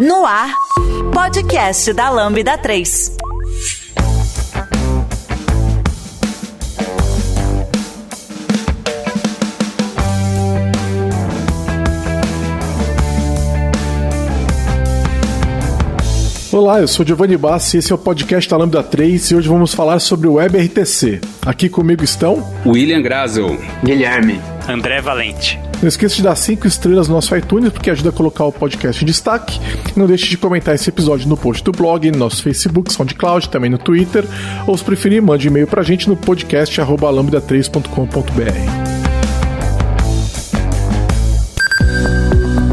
No ar, podcast da Lambda 3. Olá, eu sou Giovanni Bassi, esse é o podcast da Lambda 3 e hoje vamos falar sobre o WebRTC. Aqui comigo estão William Grazel, Guilherme, André Valente. Não esqueça de dar cinco estrelas no nosso iTunes, porque ajuda a colocar o podcast em destaque. Não deixe de comentar esse episódio no post do blog, no nosso Facebook, SoundCloud, também no Twitter. Ou se preferir, mande e-mail para a gente no podcast@lambda3.com.br.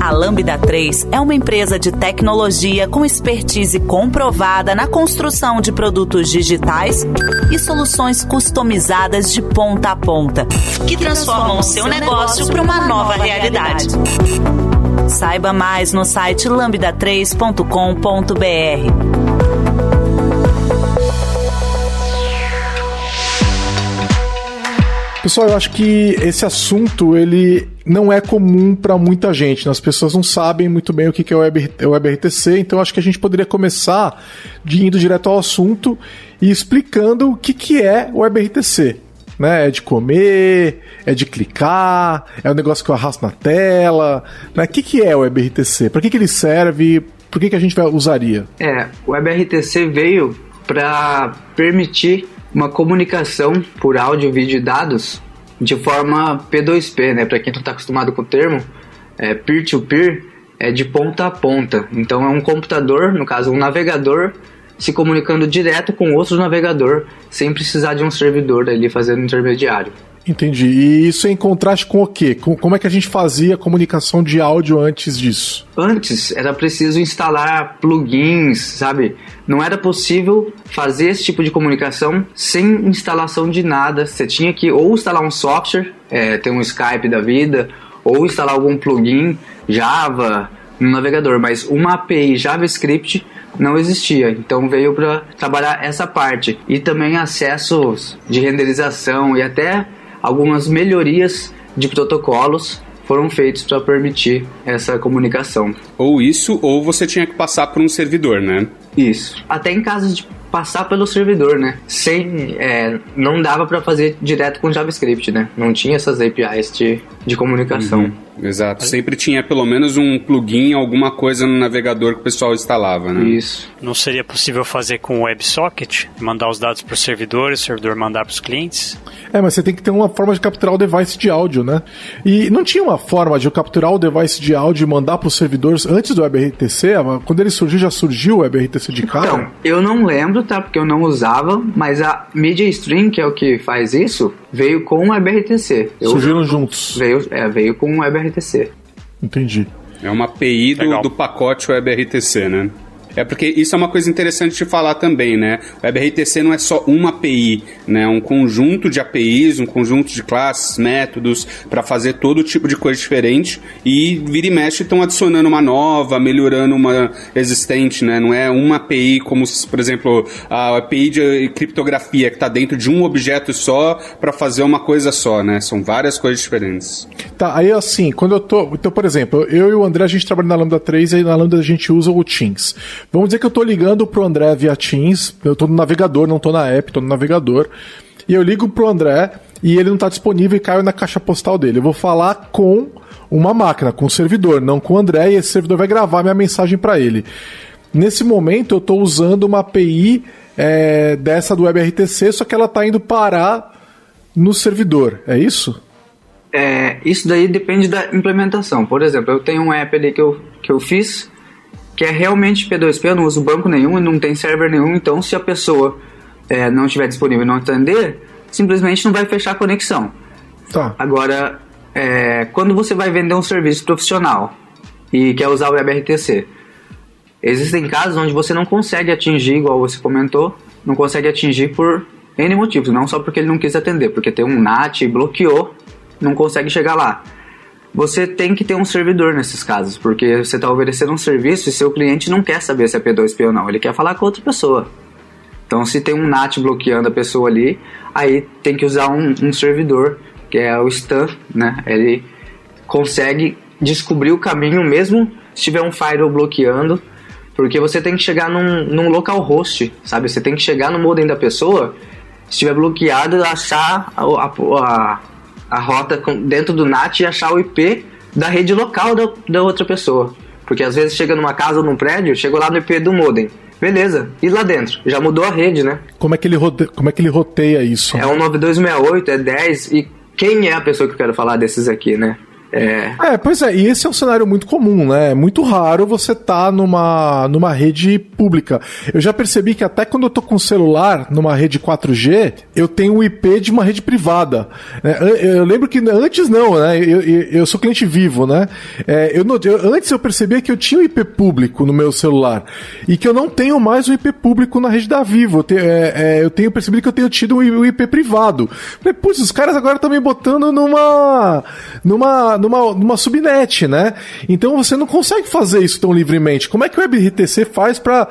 A Lambda 3 é uma empresa de tecnologia com expertise comprovada na construção de produtos digitais e soluções customizadas de ponta a ponta, que transformam o seu negócio para uma nova realidade. Saiba mais no site lambda3.com.br. Pessoal, eu acho que esse assunto ele não é comum para muita gente. Né? As pessoas não sabem muito bem o que é o WebRTC, então acho que a gente poderia começar de indo direto ao assunto e explicando o que, que é o WebRTC. Né? É de comer, é de clicar, é um negócio que eu arrasto na tela. Né? O que, que é o WebRTC? Para que, que ele serve? Por que, que a gente usaria? É, o WebRTC veio para permitir uma comunicação por áudio, vídeo e dados de forma P2P, né? Para quem não está acostumado com o termo, é, peer-to-peer é de ponta a ponta. Então é um computador, no caso um navegador, se comunicando direto com outro navegador, sem precisar de um servidor ali fazendo intermediário. Entendi. E isso é em contraste com o quê? Com, como é que a gente fazia a comunicação de áudio antes disso? Antes era preciso instalar plugins, sabe? Não era possível fazer esse tipo de comunicação sem instalação de nada. Você tinha que ou instalar um software, é, ter um Skype da vida, ou instalar algum plugin Java no navegador, mas uma API JavaScript não existia. Então veio para trabalhar essa parte e também acessos de renderização e até algumas melhorias de protocolos foram feitos para permitir essa comunicação. Ou isso, ou você tinha que passar por um servidor, né? Isso. Até em casos de passar pelo servidor, né? Sem, é, não dava para fazer direto com JavaScript, né? Não tinha essas APIs de, de comunicação. Uhum. Exato. Sempre tinha pelo menos um plugin, alguma coisa no navegador que o pessoal instalava, né? Isso. Não seria possível fazer com o WebSocket? Mandar os dados para o servidor e o servidor mandar para os clientes? É, mas você tem que ter uma forma de capturar o device de áudio, né? E não tinha uma forma de eu capturar o device de áudio e mandar para os servidores antes do WebRTC? Quando ele surgiu, já surgiu o WebRTC de cara? Então, eu não lembro, tá? Porque eu não usava, mas a Media Stream, que é o que faz isso, veio com o WebRTC. Eu Surgiram juntos. Veio, é, veio com o WebRTC. Entendi. É uma API do, do pacote WebRTC, né? É porque isso é uma coisa interessante de falar também, né? O WebRTC não é só uma API, né? É um conjunto de APIs, um conjunto de classes, métodos para fazer todo tipo de coisa diferente e vira e mexe estão adicionando uma nova, melhorando uma existente, né? Não é uma API como, por exemplo, a API de criptografia que está dentro de um objeto só para fazer uma coisa só, né? São várias coisas diferentes. Tá, aí assim, quando eu tô, então por exemplo, eu e o André a gente trabalha na Lambda 3 e na Lambda a gente usa o Teams. Vamos dizer que eu tô ligando pro André via Teams, eu tô no navegador, não tô na app, tô no navegador. E eu ligo pro André e ele não tá disponível e caiu na caixa postal dele. Eu vou falar com uma máquina, com o servidor, não com o André, e esse servidor vai gravar minha mensagem para ele. Nesse momento eu tô usando uma API é, dessa do WebRTC, só que ela tá indo parar no servidor, é isso? É, isso daí depende da implementação. Por exemplo, eu tenho um app ali que eu, que eu fiz que é realmente P2P, eu não uso banco nenhum e não tem server nenhum, então se a pessoa é, não estiver disponível e não atender, simplesmente não vai fechar a conexão. Tá. Agora, é, quando você vai vender um serviço profissional e quer usar o WebRTC, existem casos onde você não consegue atingir, igual você comentou, não consegue atingir por N motivos, não só porque ele não quis atender, porque tem um NAT, bloqueou, não consegue chegar lá você tem que ter um servidor nesses casos, porque você está oferecendo um serviço e seu cliente não quer saber se é P2P ou não, ele quer falar com outra pessoa. Então, se tem um NAT bloqueando a pessoa ali, aí tem que usar um, um servidor, que é o Stan, né? Ele consegue descobrir o caminho mesmo se tiver um firewall bloqueando Porque você tem que chegar num, num local host, sabe? Você tem que chegar no modem da pessoa, se estiver bloqueado, achar a, a, a rota dentro do NAT e achar o IP da rede local da, da outra pessoa. Porque às vezes chega numa casa ou num prédio, chegou lá no IP do modem. Beleza, e lá dentro? Já mudou a rede, né? Como é que ele, rote... Como é que ele roteia isso? É um 9268, é 10, e quem é a pessoa que eu quero falar desses aqui, né? É. é, pois é, e esse é um cenário muito comum, né? É muito raro você estar tá numa, numa rede pública. Eu já percebi que até quando eu tô com celular numa rede 4G, eu tenho o IP de uma rede privada. É, eu, lembro que antes não, né? Eu, eu, eu sou cliente vivo, né? É, eu, eu, antes eu percebia que eu tinha o IP público no meu celular e que eu não tenho mais o IP público na rede da Vivo. Eu tenho, é, é, eu tenho percebido que eu tenho tido o IP privado. Falei, putz, os caras agora estão me botando numa. numa numa, numa subnet, né? Então você não consegue fazer isso tão livremente. Como é que o WebRTC faz para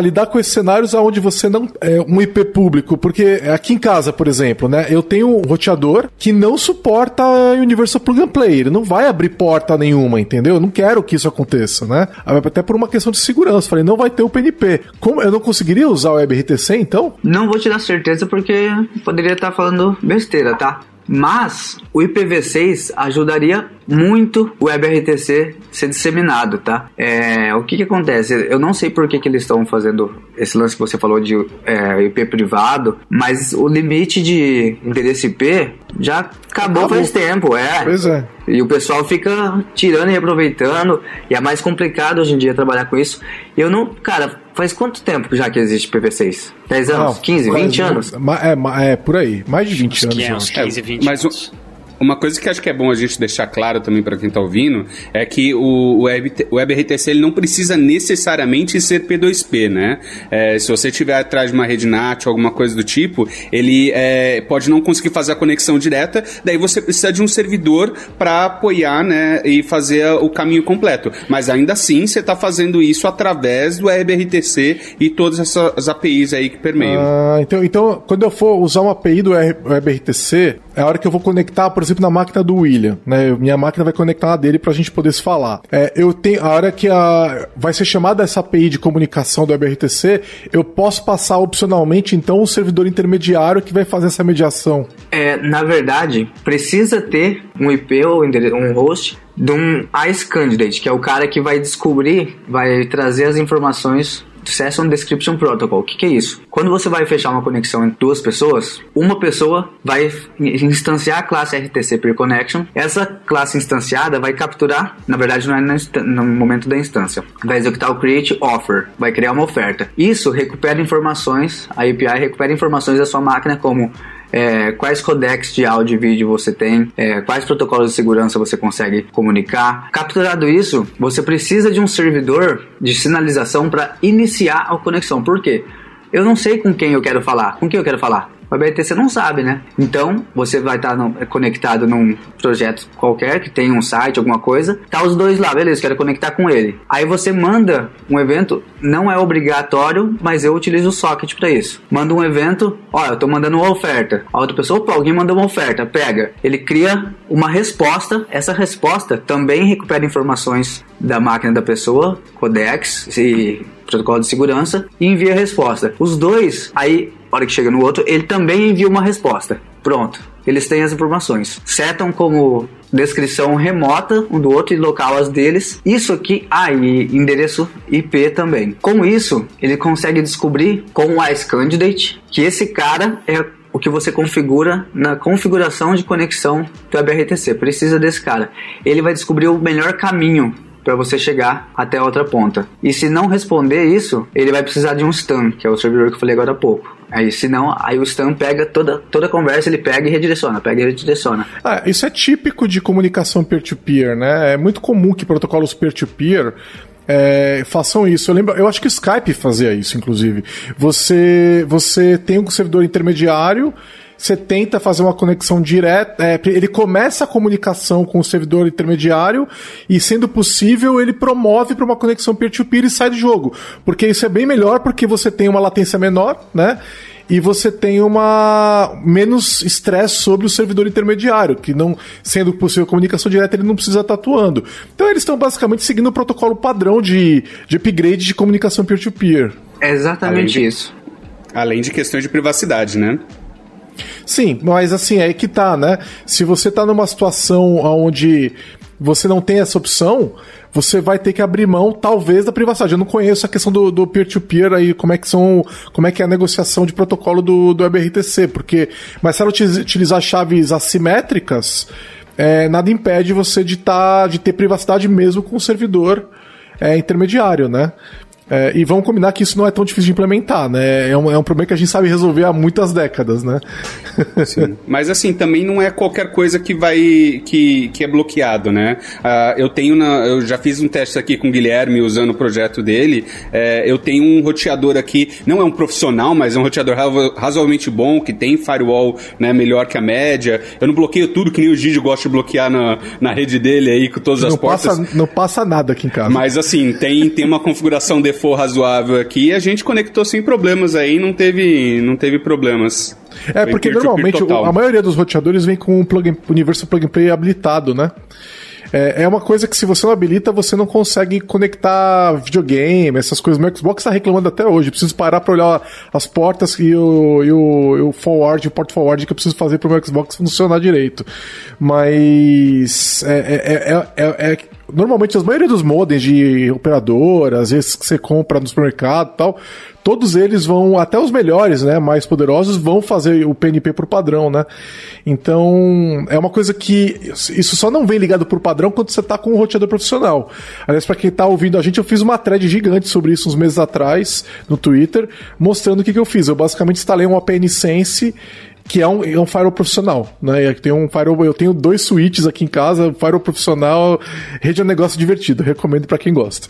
lidar com esses cenários onde você não é um IP público? Porque aqui em casa, por exemplo, né? Eu tenho um roteador que não suporta Universal Plug and Play. Ele não vai abrir porta nenhuma, entendeu? Eu não quero que isso aconteça, né? Até por uma questão de segurança. Falei, não vai ter o PNP. Como eu não conseguiria usar o WebRTC, então? Não vou te dar certeza porque poderia estar falando besteira, tá? Mas o IPv6 ajudaria muito o WebRTC ser disseminado, tá? É, o que que acontece? Eu não sei por que, que eles estão fazendo esse lance que você falou de é, IP privado, mas o limite de endereço IP já acabou, acabou. faz tempo, é. Pois é. E o pessoal fica tirando e aproveitando, e é mais complicado hoje em dia trabalhar com isso. Eu não, cara, faz quanto tempo já que existe PV6? 10 anos? Não, 15, 20 anos? É, é, por aí, mais de 20 anos. 15, 20 é, mas anos. Uma coisa que acho que é bom a gente deixar claro também para quem está ouvindo é que o, Web, o WebRTC ele não precisa necessariamente ser P2P, né? É, se você estiver atrás de uma rede NAT ou alguma coisa do tipo, ele é, pode não conseguir fazer a conexão direta, daí você precisa de um servidor para apoiar né, e fazer o caminho completo. Mas ainda assim, você está fazendo isso através do WebRTC e todas essas APIs aí que permeiam. Ah, então, então, quando eu for usar uma API do WebRTC, é a hora que eu vou conectar, por exemplo, na máquina do William, né? Minha máquina vai conectar na dele pra gente poder se falar. É, eu tenho, a hora que a, vai ser chamada essa API de comunicação do WebRTC, eu posso passar opcionalmente, então, um servidor intermediário que vai fazer essa mediação. É, na verdade, precisa ter um IP ou um host de um ICE Candidate, que é o cara que vai descobrir, vai trazer as informações Session Description Protocol. O que, que, é isso? Quando você vai fechar uma conexão entre duas pessoas, uma pessoa vai instanciar a classe RTC per connection. Essa classe instanciada vai capturar, na verdade não é no momento da instância, vai executar o create offer, vai criar uma oferta. Isso recupera informações, a API recupera informações da sua máquina como é, quais codecs de áudio e vídeo você tem, é, quais protocolos de segurança você consegue comunicar. Capturado isso, você precisa de um servidor de sinalização para iniciar a conexão. Por quê? Eu não sei com quem eu quero falar. Com quem eu quero falar? O BTC não sabe, né? Então, você vai estar tá conectado num projeto qualquer que tem um site, alguma coisa. Tá os dois lá, beleza, quero conectar com ele. Aí você manda um evento, não é obrigatório, mas eu utilizo o socket para isso. Manda um evento, ó, eu tô mandando uma oferta. A outra pessoa, opa, alguém mandou uma oferta, pega. Ele cria uma resposta, essa resposta também recupera informações da máquina da pessoa, codecs e protocolo de segurança e envia a resposta. Os dois, aí hora que chega no outro, ele também envia uma resposta. Pronto. Eles têm as informações. Setam como descrição remota um do outro e local as deles. Isso aqui, ah, e endereço IP também. Com isso, ele consegue descobrir com o Ice Candidate que esse cara é o que você configura na configuração de conexão do WebRTC. Precisa desse cara. Ele vai descobrir o melhor caminho para você chegar até a outra ponta. E se não responder isso, ele vai precisar de um stun, que é o servidor que eu falei agora há pouco. Aí, senão, aí o Stan pega toda, toda a conversa, ele pega e redireciona, pega e redireciona. Ah, isso é típico de comunicação peer-to-peer, -peer, né? É muito comum que protocolos peer-to-peer é, façam isso. Eu lembro, eu acho que o Skype fazia isso, inclusive. Você, você tem um servidor intermediário você tenta fazer uma conexão direta, é, ele começa a comunicação com o servidor intermediário e, sendo possível, ele promove para uma conexão peer-to-peer -peer e sai do jogo. Porque isso é bem melhor porque você tem uma latência menor, né? e você tem uma menos estresse sobre o servidor intermediário, que não sendo possível comunicação direta, ele não precisa estar atuando. Então eles estão basicamente seguindo o protocolo padrão de, de upgrade de comunicação peer-to-peer. -peer. É exatamente além isso. além de questões de privacidade, né? Sim, mas assim, é que tá, né? Se você tá numa situação onde você não tem essa opção, você vai ter que abrir mão, talvez, da privacidade. Eu não conheço a questão do peer-to-peer -peer aí, como é que são. como é que é a negociação de protocolo do, do WebRTC, porque. Mas se ela utilizar chaves assimétricas, é, nada impede você de, tá, de ter privacidade mesmo com o servidor é, intermediário, né? É, e vamos combinar que isso não é tão difícil de implementar, né? É um, é um problema que a gente sabe resolver há muitas décadas, né? Sim. Mas assim, também não é qualquer coisa que vai. que, que é bloqueado, né? Uh, eu tenho na, Eu já fiz um teste aqui com o Guilherme usando o projeto dele. É, eu tenho um roteador aqui, não é um profissional, mas é um roteador razoavelmente bom, que tem firewall né, melhor que a média. Eu não bloqueio tudo que nem o Gigi gosta de bloquear na, na rede dele aí com todas não as portas. Passa, não passa nada aqui em casa. Mas assim, tem, tem uma configuração de for razoável aqui, a gente conectou sem problemas aí, não teve, não teve problemas. É, Foi porque normalmente a maioria dos roteadores vem com o plug Universal Plug and Play habilitado, né? É, é uma coisa que se você não habilita, você não consegue conectar videogame, essas coisas. O Xbox está reclamando até hoje. preciso parar para olhar as portas e o, e o, e o forward, o port forward que eu preciso fazer para o meu Xbox funcionar direito. Mas é, é, é, é normalmente as maioria dos modems de operadora, às vezes que você compra no supermercado e tal, todos eles vão, até os melhores, né, mais poderosos, vão fazer o PNP por padrão, né? Então, é uma coisa que isso só não vem ligado por padrão quando você está com um roteador profissional. Aliás, para quem está ouvindo a gente, eu fiz uma thread gigante sobre isso uns meses atrás no Twitter, mostrando o que, que eu fiz. Eu basicamente instalei um APN Sense que é um, é um firewall profissional, né? Tem um firewall, eu tenho dois switches aqui em casa, firewall profissional, rede é um negócio divertido, recomendo para quem gosta.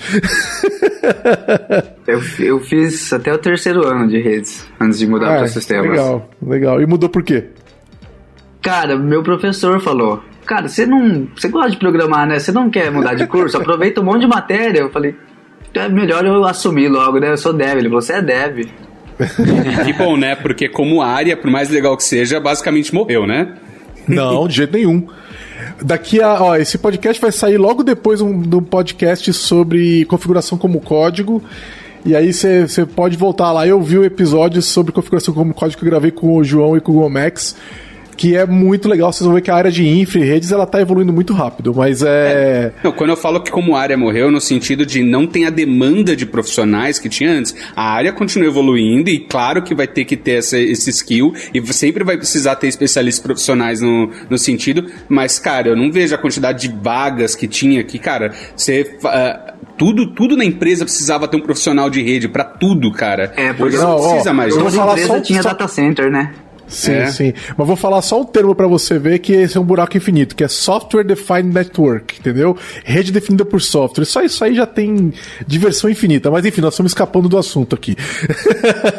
eu, eu fiz até o terceiro ano de redes, antes de mudar ah, para sistemas. Legal, legal. E mudou por quê? Cara, meu professor falou, cara, você não, você gosta de programar, né? Você não quer mudar de curso? Aproveita um monte de matéria. Eu falei, é melhor eu assumir logo, né? Eu sou dev. Ele, você é dev. que bom, né? Porque como área, por mais legal que seja, basicamente morreu, né? Não, de jeito nenhum. Daqui a. Ó, esse podcast vai sair logo depois um, do podcast sobre configuração como código. E aí você pode voltar lá e ouvir o episódio sobre configuração como código que eu gravei com o João e com o Max que é muito legal. Vocês vão ver que a área de infra e redes ela tá evoluindo muito rápido, mas é... é. Não, quando eu falo que como área morreu, no sentido de não tem a demanda de profissionais que tinha antes, a área continua evoluindo e claro que vai ter que ter essa, esse skill e sempre vai precisar ter especialistas profissionais no, no sentido, mas cara, eu não vejo a quantidade de vagas que tinha aqui, cara. Você. Uh, tudo, tudo na empresa precisava ter um profissional de rede para tudo, cara. É, porque não, não precisa ó, mais. Toda empresa só, tinha só... data center, né? Sim, é. sim. Mas vou falar só um termo para você ver que esse é um buraco infinito, que é Software Defined Network, entendeu? Rede definida por software. Só isso aí já tem diversão infinita. Mas enfim, nós estamos escapando do assunto aqui.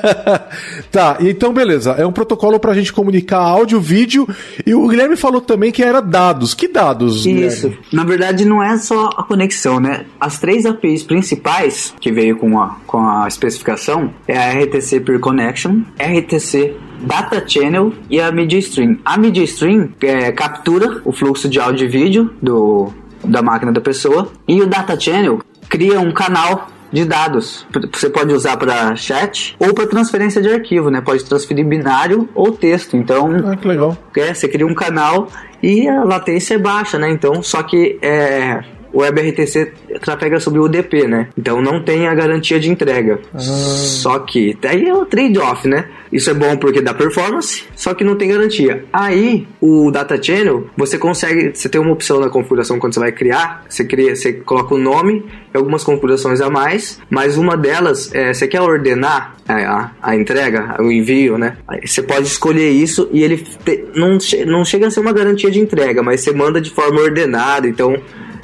tá, então beleza. É um protocolo para a gente comunicar áudio, vídeo. E o Guilherme falou também que era dados. Que dados? Isso. Guilherme? Na verdade, não é só a conexão, né? As três APIs principais que veio com a, com a especificação é a RTC Peer Connection, RTC Data Channel e a Media Stream. A Media Stream é, captura o fluxo de áudio e vídeo do, da máquina da pessoa e o Data Channel cria um canal de dados. Você pode usar para chat ou para transferência de arquivo, né? Pode transferir binário ou texto. Então, ah, que legal. É, você cria um canal e a latência é baixa, né? Então, só que é, o WebRTC trafega sobre o UDP, né? Então não tem a garantia de entrega. Ah. Só que daí é o trade-off, né? Isso é bom porque dá performance, só que não tem garantia. Aí, o Data Channel, você consegue, você tem uma opção na configuração quando você vai criar, você cria, você coloca o nome e algumas configurações a mais, mas uma delas, é, você quer ordenar a, a, entrega, o envio, né? Você pode escolher isso e ele te, não, não chega a ser uma garantia de entrega, mas você manda de forma ordenada, então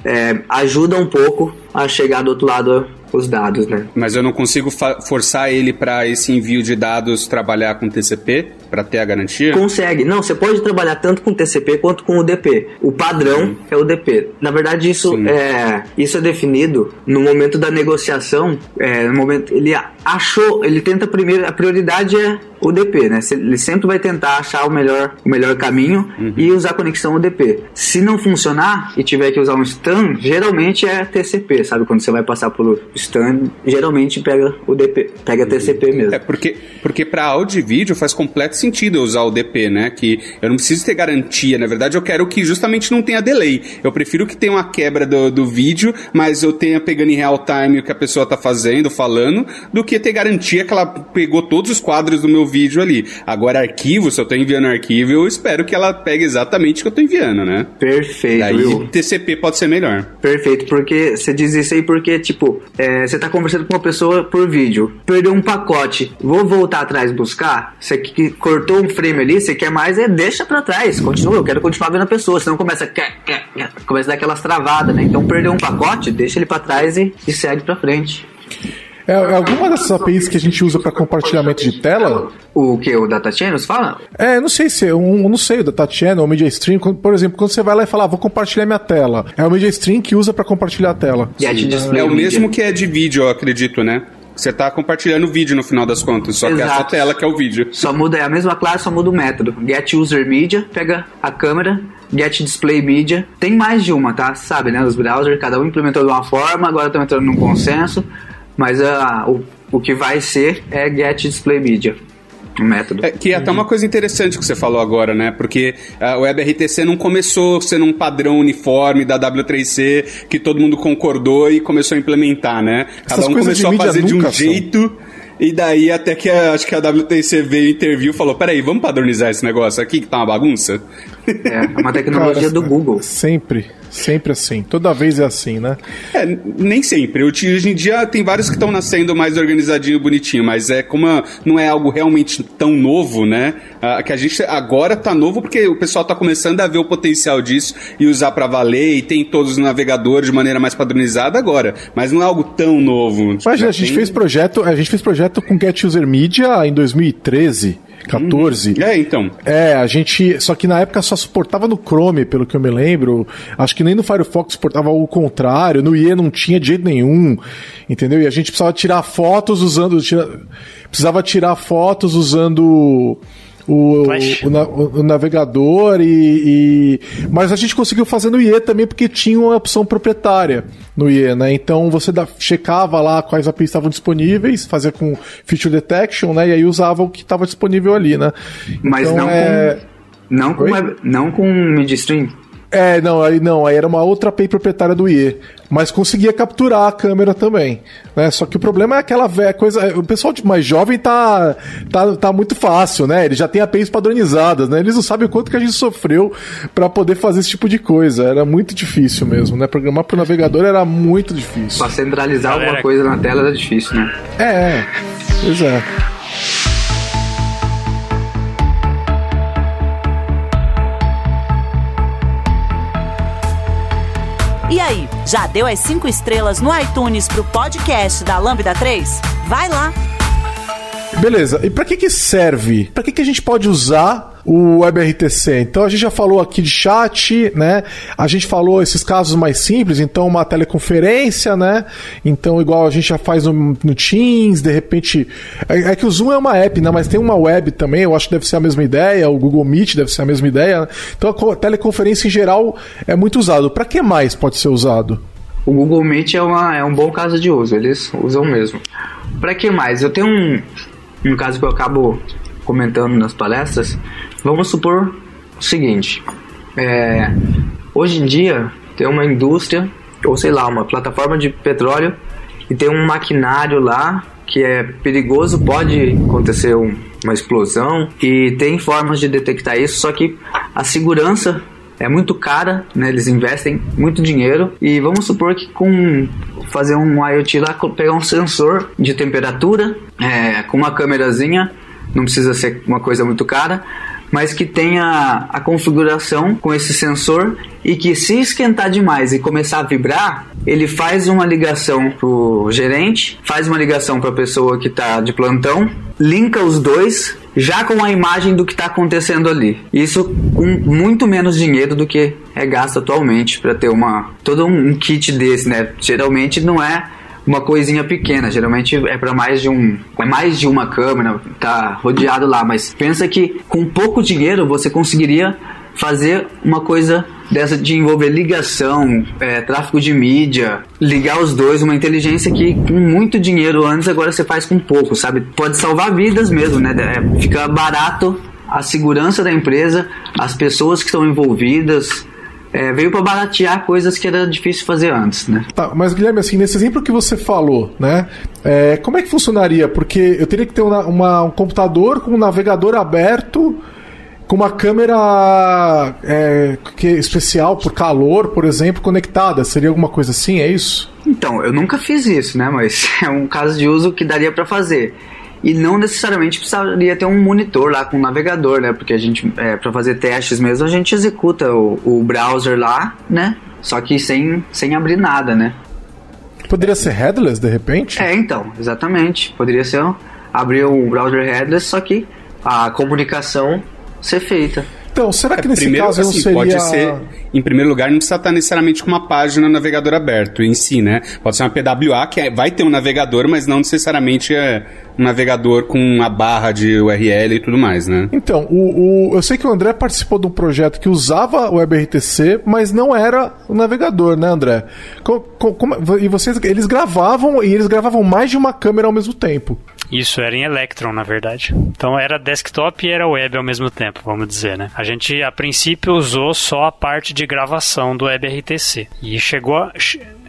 é, ajuda um pouco a chegar do outro lado os dados, né? Mas eu não consigo forçar ele para esse envio de dados trabalhar com TCP? Para ter a garantia? Consegue. Não, você pode trabalhar tanto com TCP quanto com UDP. O padrão Sim. é o UDP. Na verdade, isso é, isso é definido no momento da negociação. É, no momento ele achou, ele tenta primeiro, a prioridade é UDP, né? Ele sempre vai tentar achar o melhor, o melhor caminho uhum. e usar a conexão UDP. Se não funcionar e tiver que usar um STAN, geralmente é TCP, sabe? Quando você vai passar pelo STAN, geralmente pega UDP, pega uhum. TCP mesmo. É porque, porque para áudio e vídeo faz completo sentido eu usar o UDP, né? Que eu não preciso ter garantia, na verdade eu quero que justamente não tenha delay. Eu prefiro que tenha uma quebra do, do vídeo, mas eu tenha pegando em real time o que a pessoa tá fazendo, falando, do que ter garantia que ela pegou todos os quadros do meu vídeo ali. Agora, arquivo, se eu tô enviando arquivo, eu espero que ela pegue exatamente o que eu tô enviando, né? Perfeito. Daí, viu? TCP pode ser melhor. Perfeito, porque você diz isso aí porque, tipo, é, você tá conversando com uma pessoa por vídeo, perdeu um pacote, vou voltar atrás buscar, você que cortou um frame ali, você quer mais, é deixa pra trás, continua, eu quero continuar vendo a pessoa, senão começa, começa a dar aquelas travadas, né? Então, perdeu um pacote, deixa ele pra trás e, e segue pra frente. É, é, alguma dessas APIs que a gente usa para compartilhamento de tela? O que? O Data Channels fala? É, não sei se. Um, não sei, o Data Channel, o Media Stream. Por exemplo, quando você vai lá e fala, ah, vou compartilhar minha tela. É o Media Stream que usa para compartilhar a tela. Sim, é o mesmo que é de vídeo, eu acredito, né? Você está compartilhando o vídeo no final das contas, só Exato. que é a sua tela que é o vídeo. Só muda, é a mesma classe, só muda o método. Get User Media, pega a câmera, Get Display Media. Tem mais de uma, tá? Sabe, né? Os browsers, cada um implementou de uma forma, agora estão entrando num consenso. Mas uh, o, o que vai ser é Get Display Media. O método. É, que é até uma coisa interessante que você falou agora, né? Porque o WebRTC não começou sendo um padrão uniforme da W3C que todo mundo concordou e começou a implementar, né? Cada Essas um começou a fazer de um são. jeito. E daí até que a, acho que a WTC veio interviu e falou: peraí, vamos padronizar esse negócio aqui que tá uma bagunça? É, é uma tecnologia Cara, do Google. Sempre. Sempre assim. Toda vez é assim, né? É, nem sempre. Hoje em dia tem vários que estão nascendo mais organizadinho, bonitinho, mas é como não é algo realmente tão novo, né? Que a gente agora tá novo porque o pessoal tá começando a ver o potencial disso e usar para valer e tem todos os navegadores de maneira mais padronizada agora. Mas não é algo tão novo. Mas a gente tem... fez projeto, a gente fez projeto com Get User Media em 2013. 14. Hum. É, então. É, a gente. Só que na época só suportava no Chrome, pelo que eu me lembro. Acho que nem no Firefox suportava o contrário. No IE não tinha de jeito nenhum. Entendeu? E a gente precisava tirar fotos usando. Tira, precisava tirar fotos usando o, o, o, navegador e, e, Mas a gente conseguiu fazer no IE também porque tinha uma opção proprietária no IE, né? Então você da, checava lá quais APIs estavam disponíveis, fazia com feature detection, né? E aí usava o que estava disponível ali, né? Mas então, não, é... com, não com. Não com midstream. É, não, aí não, aí era uma outra API proprietária do IE, mas conseguia capturar a câmera também, né? Só que o problema é aquela velha coisa, o pessoal mais jovem tá, tá, tá muito fácil, né? Ele já tem APIs padronizadas, né? Eles não sabem o quanto que a gente sofreu para poder fazer esse tipo de coisa, era muito difícil mesmo, né? Programar pro navegador era muito difícil. Pra centralizar Galera... alguma coisa na tela era difícil, né? É, é. pois é. E aí, já deu as cinco estrelas no iTunes pro podcast da Lambda 3? Vai lá! Beleza, e para que que serve? Para que que a gente pode usar o WebRTC? Então a gente já falou aqui de chat, né? A gente falou esses casos mais simples, então uma teleconferência, né? Então igual a gente já faz no, no Teams, de repente é, é, que o Zoom é uma app, né? Mas tem uma web também, eu acho que deve ser a mesma ideia, o Google Meet deve ser a mesma ideia. Né? Então a teleconferência em geral é muito usado. Para que mais pode ser usado? O Google Meet é, uma, é um bom caso de uso, eles usam mesmo. Para que mais? Eu tenho um, um caso que eu acabo comentando nas palestras, vamos supor o seguinte: é, hoje em dia tem uma indústria, ou sei lá, uma plataforma de petróleo e tem um maquinário lá que é perigoso, pode acontecer um, uma explosão e tem formas de detectar isso, só que a segurança é muito cara, né? Eles investem muito dinheiro e vamos supor que com fazer um IoT lá, pegar um sensor de temperatura é, com uma câmerazinha, não precisa ser uma coisa muito cara, mas que tenha a configuração com esse sensor e que se esquentar demais e começar a vibrar, ele faz uma ligação pro gerente, faz uma ligação para a pessoa que está de plantão, linka os dois já com a imagem do que está acontecendo ali. Isso com muito menos dinheiro do que é gasto atualmente para ter uma todo um kit desse, né? Geralmente não é uma coisinha pequena, geralmente é para mais de um, é mais de uma câmera, tá rodeado lá, mas pensa que com pouco dinheiro você conseguiria fazer uma coisa dessa de envolver ligação, é, tráfego de mídia, ligar os dois, uma inteligência que com muito dinheiro antes agora você faz com pouco, sabe? Pode salvar vidas mesmo, né? É, fica barato a segurança da empresa, as pessoas que estão envolvidas, é, veio para baratear coisas que era difícil fazer antes, né? Tá, mas Guilherme, assim, nesse exemplo que você falou, né? É, como é que funcionaria? Porque eu teria que ter uma, uma, um computador com um navegador aberto com uma câmera é, que é especial por calor, por exemplo, conectada. Seria alguma coisa assim, é isso? Então, eu nunca fiz isso, né? Mas é um caso de uso que daria para fazer. E não necessariamente precisaria ter um monitor lá com um navegador, né? Porque a gente, é, para fazer testes mesmo, a gente executa o, o browser lá, né? Só que sem, sem abrir nada, né? Poderia ser headless, de repente? É, então, exatamente. Poderia ser abrir o browser headless, só que a comunicação ser feita. Então, será que é, nesse primeiro, caso assim, seria... Pode ser, em primeiro lugar, não precisa estar necessariamente com uma página no navegador aberto em si, né? Pode ser uma PWA, que é, vai ter um navegador, mas não necessariamente é um navegador com a barra de URL e tudo mais, né? Então, o, o, eu sei que o André participou de um projeto que usava o WebRTC, mas não era o navegador, né, André? Como, como, e vocês, eles gravavam, e eles gravavam mais de uma câmera ao mesmo tempo. Isso, era em Electron, na verdade. Então era desktop e era web ao mesmo tempo, vamos dizer, né? A gente, a princípio, usou só a parte de gravação do WebRTC. E chegou a,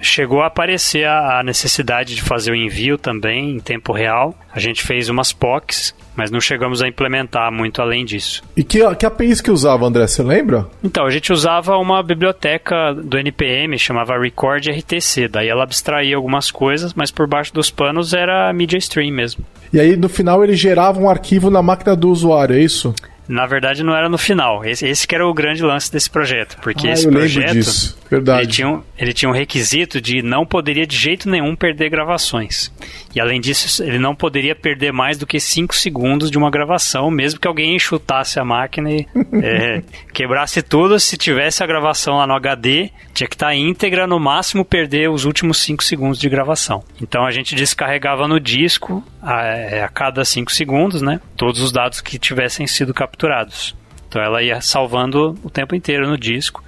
chegou a aparecer a necessidade de fazer o envio também em tempo real. A gente fez umas POCs mas não chegamos a implementar muito além disso. E que, que APIs que usava, André, você lembra? Então, a gente usava uma biblioteca do NPM, chamava Record RTC, daí ela abstraía algumas coisas, mas por baixo dos panos era Media Stream mesmo. E aí, no final, ele gerava um arquivo na máquina do usuário, é isso? Na verdade, não era no final. Esse, esse que era o grande lance desse projeto. Porque ah, esse projeto. Ele tinha, um, ele tinha um requisito de não poderia de jeito nenhum perder gravações. E além disso, ele não poderia perder mais do que 5 segundos de uma gravação, mesmo que alguém chutasse a máquina e é, quebrasse tudo. Se tivesse a gravação lá no HD, tinha que estar tá íntegra, no máximo perder os últimos 5 segundos de gravação. Então a gente descarregava no disco a, é, a cada 5 segundos, né? Todos os dados que tivessem sido capturados. Então ela ia salvando o tempo inteiro no disco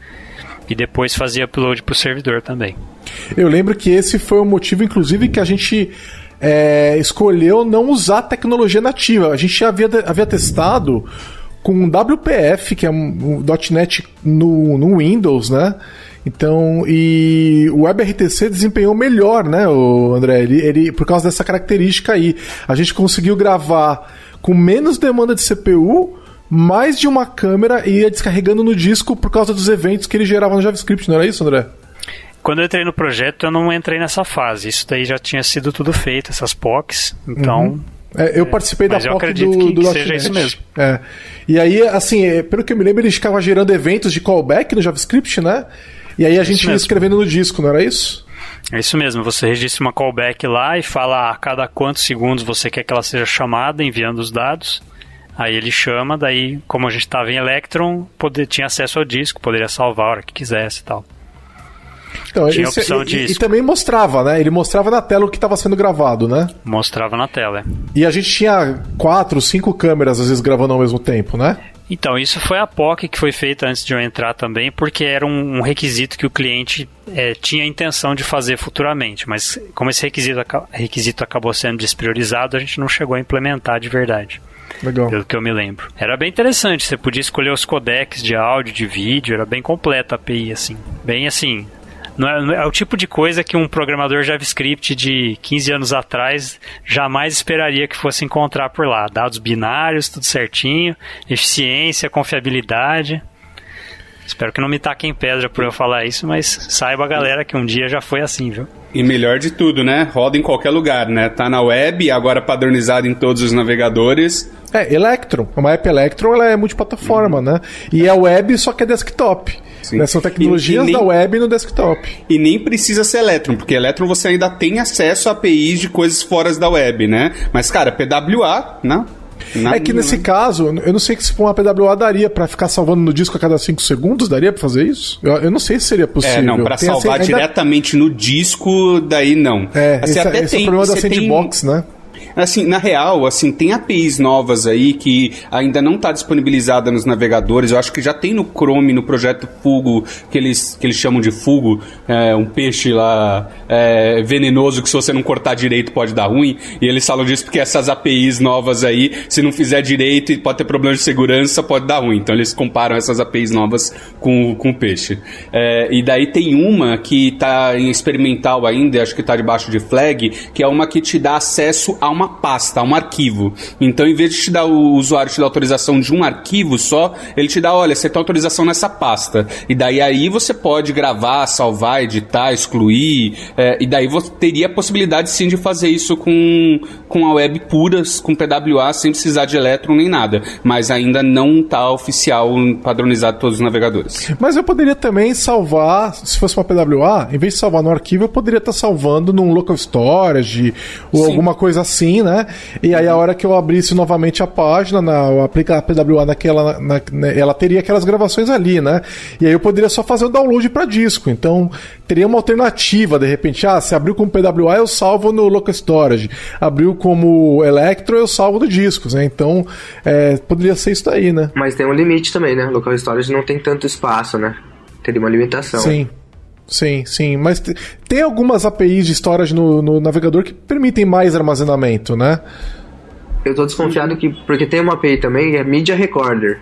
e depois fazia upload para o servidor também. Eu lembro que esse foi o motivo, inclusive, que a gente é, escolheu não usar tecnologia nativa. A gente havia, havia testado com WPF, que é um, um .NET no, no Windows, né? Então, e o WebRTC desempenhou melhor, né, o André? Ele, ele, por causa dessa característica aí. A gente conseguiu gravar com menos demanda de CPU, mais de uma câmera e ia descarregando no disco por causa dos eventos que ele gerava no JavaScript, não era isso, André? Quando eu entrei no projeto, eu não entrei nessa fase. Isso daí já tinha sido tudo feito, essas POCs. Então, uhum. É, eu participei da POC do, do seja isso mesmo. É. E aí, assim, é, pelo que eu me lembro, ele ficava gerando eventos de callback no JavaScript, né? E aí a gente ia escrevendo no disco, não era isso? É isso mesmo, você registra uma callback lá e fala a cada quantos segundos você quer que ela seja chamada, enviando os dados. Aí ele chama, daí, como a gente estava em Electron, poder, tinha acesso ao disco, poderia salvar a hora que quisesse e tal. Então, Tinha esse, opção e, e, também mostrava, né? Ele mostrava na tela o que estava sendo gravado, né? Mostrava na tela. É. E a gente tinha quatro, cinco câmeras às vezes gravando ao mesmo tempo, né? Então, isso foi a POC que foi feita antes de eu entrar também, porque era um, um requisito que o cliente é, tinha a intenção de fazer futuramente, mas como esse requisito, requisito acabou sendo despriorizado, a gente não chegou a implementar de verdade. Legal. Pelo que eu me lembro. Era bem interessante, você podia escolher os codecs de áudio, de vídeo, era bem completa a API, assim. Bem assim, não é, não é, o tipo de coisa que um programador JavaScript de 15 anos atrás jamais esperaria que fosse encontrar por lá. Dados binários, tudo certinho, eficiência, confiabilidade. Espero que não me taquem pedra por eu falar isso, mas saiba a galera que um dia já foi assim, viu? E melhor de tudo, né? Roda em qualquer lugar, né? Tá na web, agora padronizado em todos os navegadores. É, Electron. Uma app Electron ela é multiplataforma, uhum. né? E é web, só que é desktop. Sim. Né? São tecnologias e, e nem, da web no desktop. E nem precisa ser Electron, porque Electron você ainda tem acesso a APIs de coisas fora da web, né? Mas, cara, PWA, né? é que nesse caso, eu não sei que se for uma PWA daria para ficar salvando no disco a cada 5 segundos, daria para fazer isso? Eu, eu, não sei se seria possível. É, não, para salvar assim, diretamente ainda... no disco, daí não. É, assim, esse, até esse tem, é o problema da sandbox, tem... né? Assim, na real, assim, tem APIs novas aí que ainda não está disponibilizada nos navegadores. Eu acho que já tem no Chrome, no projeto Fugo, que eles, que eles chamam de Fugo, é, um peixe lá é, venenoso que se você não cortar direito pode dar ruim. E eles falam disso porque essas APIs novas aí, se não fizer direito e pode ter problemas de segurança, pode dar ruim. Então eles comparam essas APIs novas com, com o peixe. É, e daí tem uma que está em experimental ainda, acho que está debaixo de flag, que é uma que te dá acesso a uma uma pasta, um arquivo. Então, em vez de te dar o usuário te dar autorização de um arquivo só, ele te dá, olha, você tem autorização nessa pasta. E daí aí você pode gravar, salvar, editar, excluir. É, e daí você teria a possibilidade sim de fazer isso com, com a web puras, com PWA, sem precisar de Electron nem nada. Mas ainda não está oficial, padronizado todos os navegadores. Mas eu poderia também salvar, se fosse uma PWA, em vez de salvar no arquivo, eu poderia estar tá salvando num local storage ou sim. alguma coisa assim né? E aí a hora que eu abrisse novamente a página, na, aplicar a PWA naquela, na, na, ela teria aquelas gravações ali, né? E aí eu poderia só fazer o download para disco. Então teria uma alternativa, de repente, ah, se abriu com PWA eu salvo no local storage, abriu como Electro eu salvo no discos, né? Então é, poderia ser isso daí, né? Mas tem um limite também, né? Local storage não tem tanto espaço, né? Teria uma limitação. Sim. Sim, sim. Mas tem algumas APIs de storage no, no navegador que permitem mais armazenamento, né? Eu tô desconfiado que. Porque tem uma API também, é Media Recorder.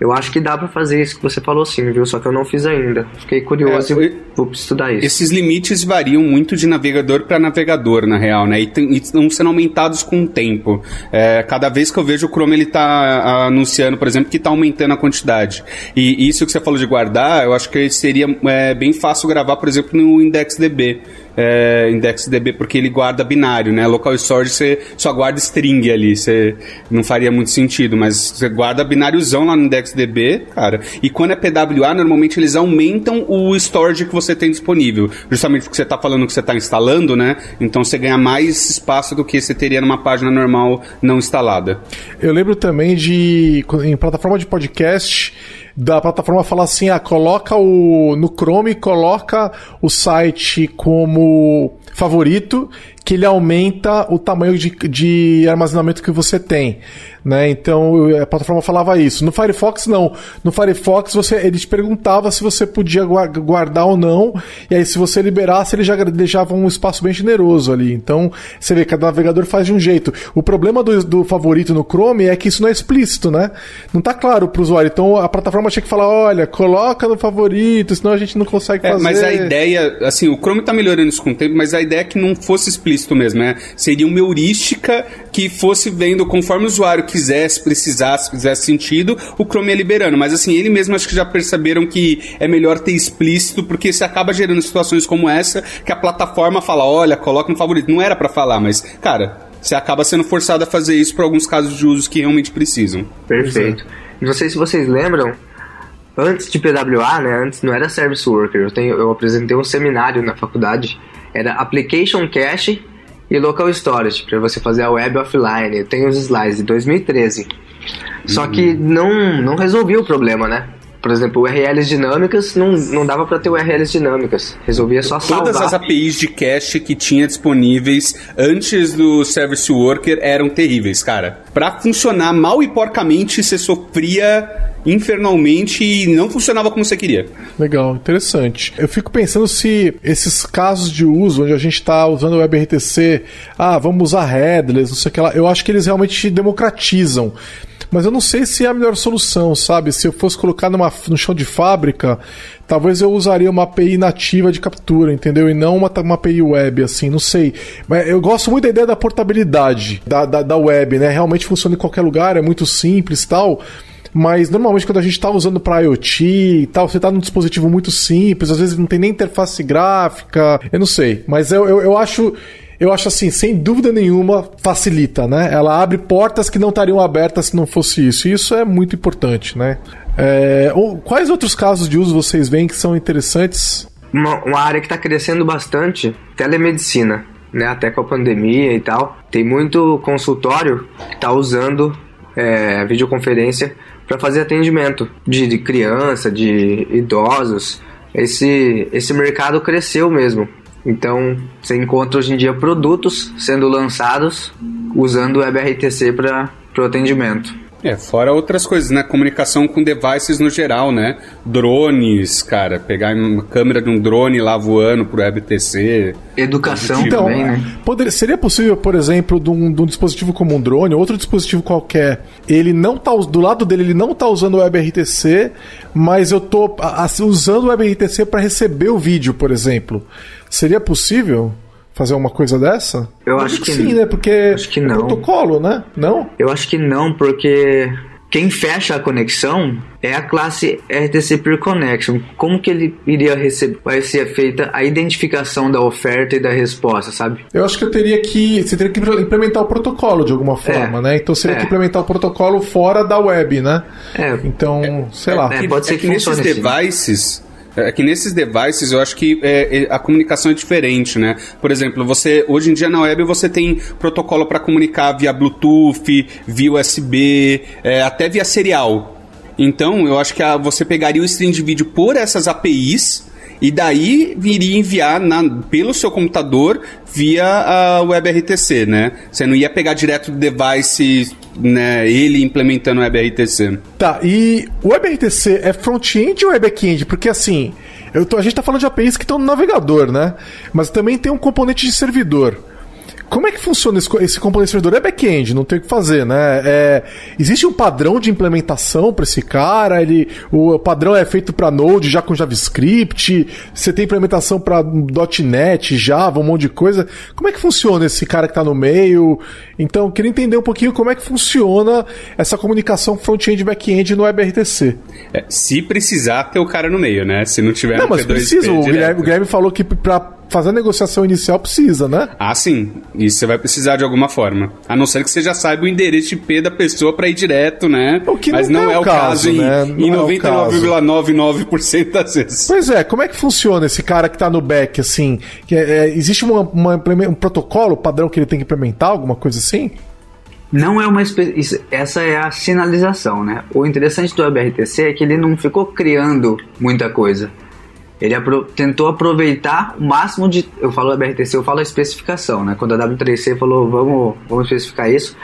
Eu acho que dá para fazer isso que você falou sim, viu? Só que eu não fiz ainda. Fiquei curioso é, e vou estudar isso. Esses limites variam muito de navegador para navegador, na real, né? E, estão sendo aumentados com o tempo. É, cada vez que eu vejo o Chrome, ele tá anunciando, por exemplo, que tá aumentando a quantidade. E isso que você falou de guardar, eu acho que seria é, bem fácil gravar, por exemplo, no IndexDB é, IndexDB porque ele guarda binário, né? Local storage você só guarda string ali, você não faria muito sentido, mas você guarda bináriozão lá no IndexDB, cara. E quando é PWA, normalmente eles aumentam o storage que você tem disponível, justamente porque você está falando que você está instalando, né? Então você ganha mais espaço do que você teria numa página normal não instalada. Eu lembro também de em plataforma de podcast da plataforma falar assim: ah, coloca o. No Chrome, coloca o site como favorito, que ele aumenta o tamanho de, de armazenamento que você tem. Né? Então a plataforma falava isso. No Firefox não. No Firefox você ele te perguntava se você podia guardar ou não, e aí se você liberasse ele já deixava um espaço bem generoso ali. Então você vê que cada navegador faz de um jeito. O problema do, do favorito no Chrome é que isso não é explícito, né? Não tá claro para o usuário. Então a plataforma tinha que falar, olha, coloca no favorito, senão a gente não consegue fazer. É, mas a ideia, assim, o Chrome tá melhorando isso com o tempo, mas a ideia é que não fosse explícito mesmo, né? Seria uma heurística que fosse vendo conforme o usuário quisesse, precisasse, fizesse sentido, o Chrome ia liberando. Mas assim, ele mesmo acho que já perceberam que é melhor ter explícito, porque você acaba gerando situações como essa, que a plataforma fala, olha, coloca no favorito. Não era para falar, mas, cara, você acaba sendo forçado a fazer isso para alguns casos de usos que realmente precisam. Perfeito. Não sei se vocês lembram, antes de PWA, né, antes não era Service Worker, eu, tenho, eu apresentei um seminário na faculdade, era Application Cache e Local Storage, para você fazer a web offline. Eu tenho os slides de 2013. Só que uhum. não, não resolvia o problema, né? Por exemplo, URLs dinâmicas, não, não dava para ter URLs dinâmicas. Resolvia só salvar. Todas as APIs de cache que tinha disponíveis antes do Service Worker eram terríveis, cara. Para funcionar mal e porcamente, você sofria infernalmente e não funcionava como você queria. Legal, interessante. Eu fico pensando se esses casos de uso, onde a gente está usando o WebRTC, ah, vamos usar headless, não sei o que lá, eu acho que eles realmente democratizam. Mas eu não sei se é a melhor solução, sabe? Se eu fosse colocar numa, no chão de fábrica, talvez eu usaria uma API nativa de captura, entendeu? E não uma, uma API web, assim, não sei. Mas eu gosto muito da ideia da portabilidade da, da, da web, né? Realmente funciona em qualquer lugar, é muito simples e tal mas normalmente quando a gente está usando para IoT e tal, você está num dispositivo muito simples, às vezes não tem nem interface gráfica, eu não sei. Mas eu, eu, eu acho eu acho assim, sem dúvida nenhuma, facilita, né? Ela abre portas que não estariam abertas se não fosse isso. E isso é muito importante, né? É, quais outros casos de uso vocês veem que são interessantes? Uma, uma área que está crescendo bastante, telemedicina, né? Até com a pandemia e tal. Tem muito consultório que está usando é, videoconferência para fazer atendimento de, de criança, de idosos. Esse, esse mercado cresceu mesmo. Então, você encontra hoje em dia produtos sendo lançados usando o WebRTC para o atendimento. É, fora outras coisas, né? Comunicação com devices no geral, né? Drones, cara, pegar uma câmera de um drone lá voando pro WebTC. Educação tipo. também, então, né? Poderia, seria possível, por exemplo, de um, de um, dispositivo como um drone, outro dispositivo qualquer, ele não tá, do lado dele ele não tá usando o WebRTC, mas eu tô a, a, usando o WebRTC para receber o vídeo, por exemplo. Seria possível? fazer uma coisa dessa? Eu acho que sim, né? Porque acho que não. é protocolo, né? Não? Eu acho que não, porque quem fecha a conexão é a classe RTC Peer Connection. Como que ele iria receber, vai ser feita a identificação da oferta e da resposta, sabe? Eu acho que eu teria que, você teria que implementar o protocolo de alguma forma, é, né? Então seria é. que implementar o protocolo fora da web, né? É. Então, é, sei lá. É, pode ser é que, que nesses assim. devices é que nesses devices eu acho que é, é, a comunicação é diferente, né? Por exemplo, você hoje em dia na web você tem protocolo para comunicar via Bluetooth, via USB, é, até via serial. Então eu acho que a, você pegaria o stream de vídeo por essas APIs e daí viria enviar na, pelo seu computador via a WebRTC, né? Você não ia pegar direto do device, né, ele implementando o WebRTC. Tá, e o WebRTC é front-end ou é back-end? Porque assim, tô, a gente tá falando de APIs que estão no navegador, né? Mas também tem um componente de servidor. Como é que funciona esse, esse componente servidor? É back-end, não tem o que fazer, né? É, existe um padrão de implementação para esse cara? Ele, o padrão é feito para Node já com JavaScript? Você tem implementação para .NET, Java, um monte de coisa? Como é que funciona esse cara que está no meio? Então, queria entender um pouquinho como é que funciona essa comunicação front-end e back-end no WebRTC. É, se precisar ter o cara no meio, né? Se não tiver Não, mas precisa. O Guilherme, o Guilherme falou que para fazer a negociação inicial precisa, né? Ah, sim. Isso você vai precisar de alguma forma. A não ser que você já saiba o endereço IP da pessoa para ir direto, né? O que Mas não, não é, é, o caso, caso né? em, em 99,99% é das vezes. Pois é, como é que funciona esse cara que tá no back, assim? É, é, existe uma, uma, um protocolo padrão que ele tem que implementar, alguma coisa assim? Não é uma essa é a sinalização, né? O interessante do WebRTC é que ele não ficou criando muita coisa. Ele apro tentou aproveitar o máximo de. Eu falo WebRTC, eu falo a especificação, né? Quando a W3C falou, vamos, vamos especificar isso,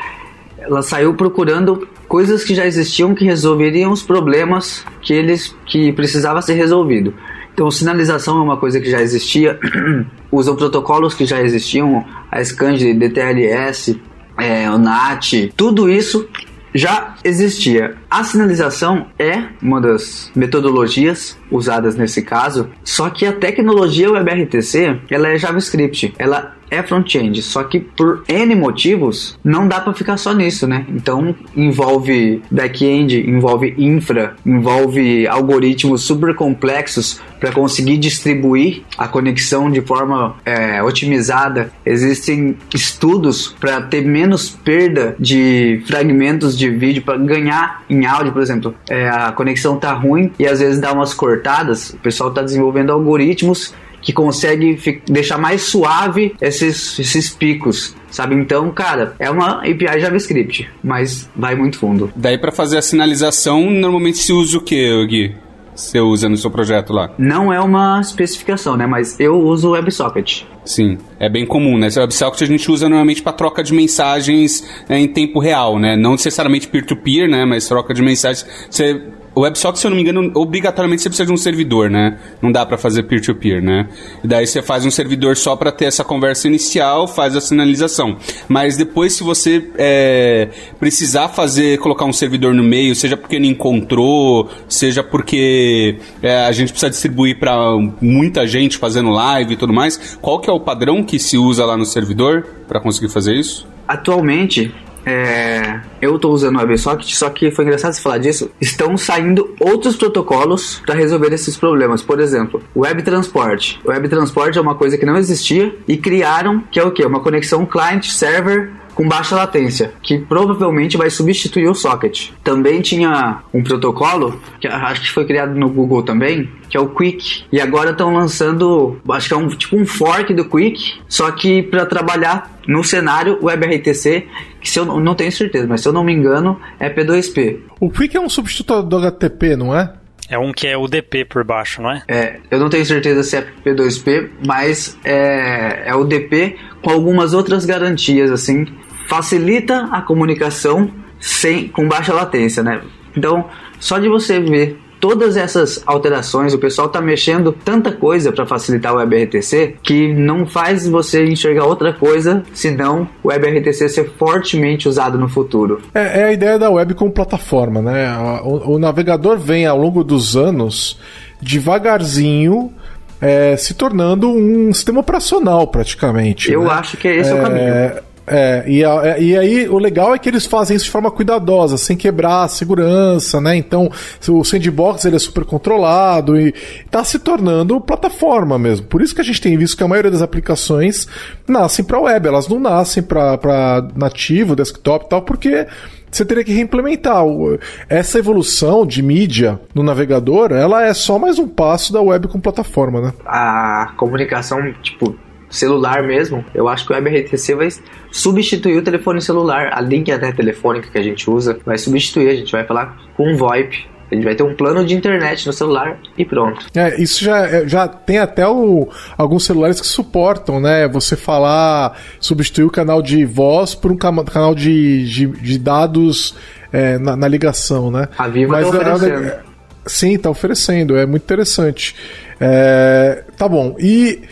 ela saiu procurando coisas que já existiam que resolveriam os problemas que eles que precisava ser resolvido. Então, sinalização é uma coisa que já existia, usam protocolos que já existiam, a SCAND, DTLS, é, o NAT, tudo isso já existia. A sinalização é uma das metodologias usadas nesse caso, só que a tecnologia WebRTC ela é JavaScript, ela é front-end, só que por N motivos não dá para ficar só nisso, né? Então envolve back-end, envolve infra, envolve algoritmos super complexos para conseguir distribuir a conexão de forma é, otimizada. Existem estudos para ter menos perda de fragmentos de vídeo para ganhar em áudio, por exemplo. É, a conexão tá ruim e às vezes dá umas cortadas. O pessoal está desenvolvendo algoritmos que consegue deixar mais suave esses, esses picos, sabe? Então, cara, é uma API JavaScript, mas vai muito fundo. Daí para fazer a sinalização, normalmente se usa o que, Gui? Você usa no seu projeto lá? Não é uma especificação, né? Mas eu uso o WebSocket. Sim, é bem comum, né? O WebSocket a gente usa normalmente para troca de mensagens né, em tempo real, né? Não necessariamente peer-to-peer, -peer, né? Mas troca de mensagens. Você o WebSocket, se eu não me engano, obrigatoriamente você precisa de um servidor, né? Não dá para fazer peer-to-peer, né? E daí você faz um servidor só para ter essa conversa inicial, faz a sinalização. Mas depois, se você é, precisar fazer, colocar um servidor no meio, seja porque não encontrou, seja porque é, a gente precisa distribuir para muita gente fazendo live e tudo mais, qual que é o padrão que se usa lá no servidor para conseguir fazer isso? Atualmente, é, eu estou usando o WebSocket, só que foi engraçado você falar disso. Estão saindo outros protocolos para resolver esses problemas. Por exemplo, Web Transport. Web Transport é uma coisa que não existia e criaram, que é o que? Uma conexão client-server com baixa latência, que provavelmente vai substituir o socket. Também tinha um protocolo, que acho que foi criado no Google também, que é o Quick. E agora estão lançando, acho que é um tipo um fork do Quick, só que para trabalhar no cenário WebRTC, que se eu não tenho certeza, mas se eu não me engano, é P2P. O Quick é um substituto do HTTP, não é? É um que é UDP por baixo, não é? É, eu não tenho certeza se é P2P, mas é, é UDP com algumas outras garantias, assim. Facilita a comunicação sem, com baixa latência, né? Então, só de você ver todas essas alterações, o pessoal está mexendo tanta coisa para facilitar o WebRTC que não faz você enxergar outra coisa senão o WebRTC ser fortemente usado no futuro. É, é a ideia da web como plataforma, né? O, o navegador vem ao longo dos anos devagarzinho é, se tornando um sistema operacional praticamente. Eu né? acho que esse é, é o caminho. É, e, a, e aí o legal é que eles fazem isso de forma cuidadosa, sem quebrar a segurança, né? Então o sandbox ele é super controlado e está se tornando plataforma mesmo. Por isso que a gente tem visto que a maioria das aplicações nascem para web, elas não nascem para nativo, desktop e tal, porque você teria que reimplementar. Essa evolução de mídia no navegador, ela é só mais um passo da web com plataforma, né? A comunicação, tipo, celular mesmo, eu acho que o WebRTC vai substituir o telefone celular. A linha né, telefônica que a gente usa vai substituir. A gente vai falar com VoIP. A gente vai ter um plano de internet no celular e pronto. É, isso já, é, já tem até o, alguns celulares que suportam, né? Você falar, substituir o canal de voz por um canal de, de, de dados é, na, na, ligação, né? A Vivo Mas, tá oferecendo. É, sim, tá oferecendo. É muito interessante. É, tá bom. E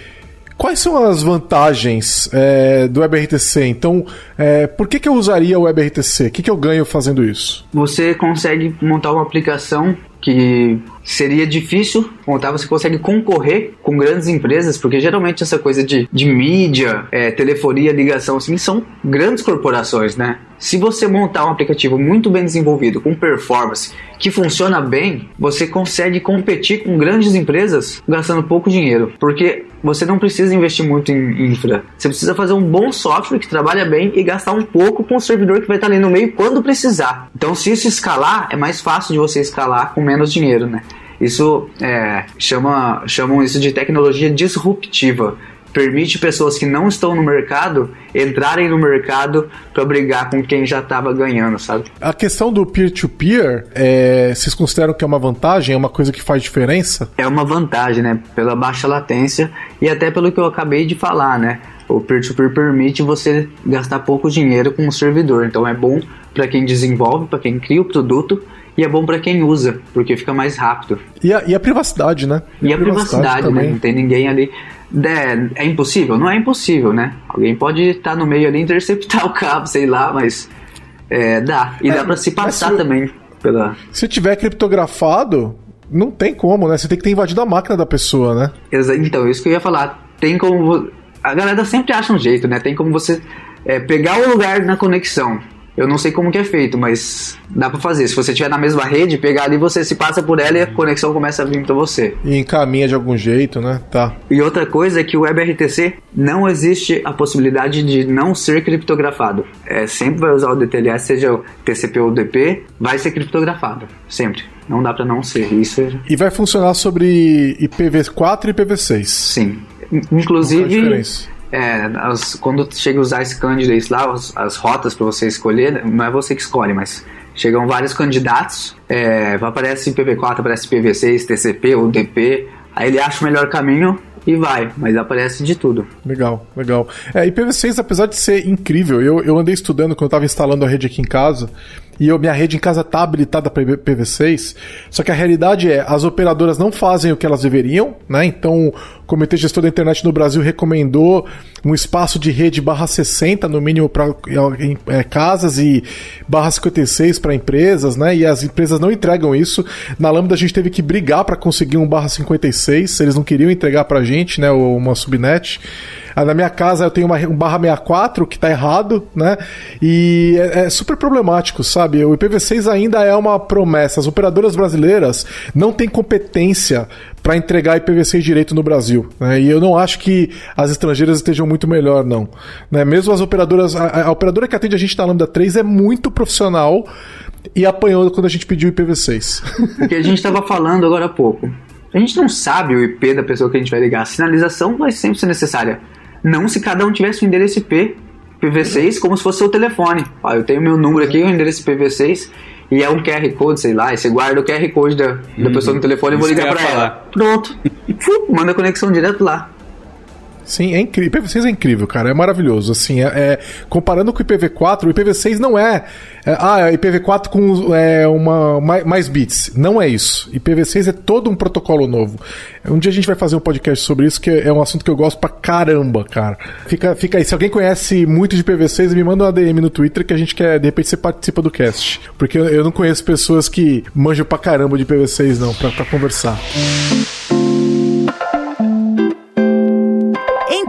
Quais são as vantagens é, do WebRTC? Então, é, por que, que eu usaria o WebRTC? O que, que eu ganho fazendo isso? Você consegue montar uma aplicação que seria difícil montar, você consegue concorrer com grandes empresas, porque geralmente essa coisa de, de mídia, é, telefonia, ligação, assim, são grandes corporações, né? Se você montar um aplicativo muito bem desenvolvido, com performance, que funciona bem, você consegue competir com grandes empresas gastando pouco dinheiro, porque você não precisa investir muito em infra. Você precisa fazer um bom software que trabalha bem e gastar um pouco com o servidor que vai estar ali no meio quando precisar. Então, se isso escalar, é mais fácil de você escalar com menos dinheiro, né? Isso é, chama, chamam isso de tecnologia disruptiva. Permite pessoas que não estão no mercado entrarem no mercado para brigar com quem já estava ganhando, sabe? A questão do peer-to-peer, -peer, é, vocês consideram que é uma vantagem? É uma coisa que faz diferença? É uma vantagem, né? Pela baixa latência e até pelo que eu acabei de falar, né? O peer-to-peer -peer permite você gastar pouco dinheiro com o servidor, então é bom para quem desenvolve, para quem cria o produto e é bom para quem usa, porque fica mais rápido. E a, e a privacidade, né? E, e a, a privacidade, privacidade né? Não tem ninguém ali. É, é, impossível? Não é impossível, né? Alguém pode estar no meio ali interceptar o cabo, sei lá, mas é, dá. E é, dá para se passar se, também pela. Se tiver criptografado, não tem como, né? Você tem que ter invadido a máquina da pessoa, né? Então, isso que eu ia falar. Tem como. A galera sempre acha um jeito, né? Tem como você é, pegar o lugar na conexão eu não sei como que é feito, mas dá para fazer. Se você estiver na mesma rede, pegar ali, você se passa por ela e a conexão começa a vir para você. E encaminha de algum jeito, né? Tá. E outra coisa é que o WebRTC não existe a possibilidade de não ser criptografado. É, sempre vai usar o DTLS, seja o TCP ou DP, vai ser criptografado. Sempre. Não dá para não ser. Isso é... E vai funcionar sobre IPv4 e IPv6. Sim. Inclusive, é, as, quando chega os ice candidates lá, as, as rotas para você escolher, não é você que escolhe, mas chegam vários candidatos, é, aparece IPv4, aparece IPv6, TCP, UDP, aí ele acha o melhor caminho e vai, mas aparece de tudo. Legal, legal. É, IPv6, apesar de ser incrível, eu, eu andei estudando quando eu estava instalando a rede aqui em casa, e eu, minha rede em casa está habilitada para IPv6, só que a realidade é, as operadoras não fazem o que elas deveriam, né? Então, o Comitê Gestor da Internet no Brasil recomendou um espaço de rede barra 60, no mínimo, para é, casas e barra 56 para empresas, né? E as empresas não entregam isso. Na Lambda a gente teve que brigar para conseguir um barra 56, eles não queriam entregar para a gente, né? Uma subnet. Ah, na minha casa eu tenho uma, um barra 64 que tá errado, né? E é, é super problemático, sabe? O IPv6 ainda é uma promessa. As operadoras brasileiras não têm competência para entregar IPv6 direito no Brasil. Né? E eu não acho que as estrangeiras estejam muito melhor, não. Né? Mesmo as operadoras. A, a, operadora que atende a gente na Lambda 3 é muito profissional e apanhou quando a gente pediu IPv6. O que a gente estava falando agora há pouco. A gente não sabe o IP da pessoa que a gente vai ligar. A sinalização vai sempre ser necessária. Não se cada um tivesse um endereço IP IPv6 como se fosse seu telefone. Ó, eu tenho meu número aqui, o endereço IPv6 e é um QR Code, sei lá, e você guarda o QR Code da, da uhum. pessoa no telefone e vou ligar para ela. Pronto. manda a conexão direto lá. Sim, é incrível. IPv6 é incrível, cara. É maravilhoso. Assim, é, é comparando com o IPv4, o IPv6 não é, é ah, IPv4 com é, uma mais, mais, bits. Não é isso. IPv6 é todo um protocolo novo. Um dia a gente vai fazer um podcast sobre isso, que é um assunto que eu gosto pra caramba, cara. Fica, fica aí. Se alguém conhece muito de IPv6, me manda uma DM no Twitter que a gente quer, de repente, você participa do cast. Porque eu, eu não conheço pessoas que manjam pra caramba de IPv6, não, pra, pra conversar. Entre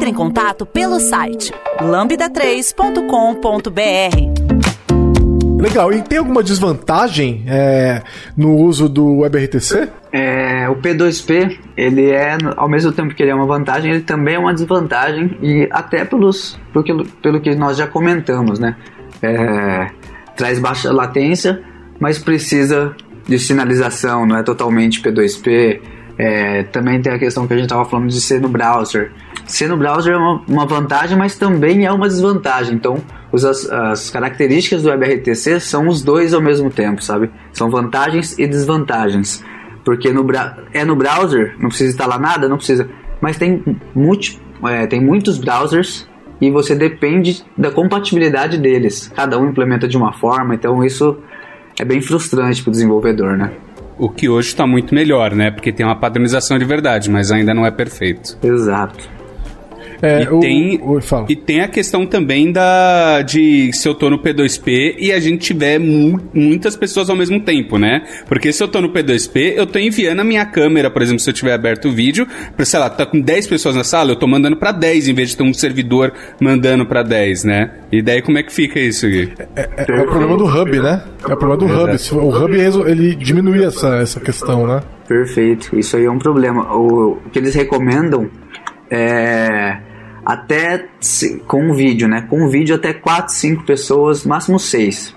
em contato pelo site lambda3.com.br. Legal, e tem alguma desvantagem é, no uso do WebRTC? É, o P2P, ele é, ao mesmo tempo que ele é uma vantagem, ele também é uma desvantagem, e até pelos, pelo, pelo que nós já comentamos, né? É, traz baixa latência, mas precisa de sinalização, não é totalmente P2P. É, também tem a questão que a gente estava falando de ser no browser ser no browser é uma, uma, vantagem, mas também é uma desvantagem. Então, os, as, as, características do WebRTC são os dois ao mesmo tempo, sabe? São vantagens e desvantagens. Porque no, é no browser, não precisa instalar nada, não precisa. Mas tem, multi, é, tem muitos browsers e você depende da compatibilidade deles. Cada um implementa de uma forma, então isso é bem frustrante para o desenvolvedor, né? O que hoje está muito melhor, né? Porque tem uma padronização de verdade, mas ainda não é perfeito. Exato. É, e, o, tem, o, e tem a questão também da de se eu tô no P2P e a gente tiver mu muitas pessoas ao mesmo tempo, né? Porque se eu tô no P2P, eu tô enviando a minha câmera, por exemplo, se eu tiver aberto o vídeo, pra, sei lá, tá com 10 pessoas na sala, eu tô mandando para 10 em vez de ter um servidor mandando para 10, né? E daí como é que fica isso, Gui? É, é, é o problema do hub, né? É o problema do hub. O hub ele diminui essa, essa questão, né? Perfeito. Isso aí é um problema. O, o que eles recomendam é até com o vídeo, né? Com o vídeo até 4, 5 pessoas, máximo 6,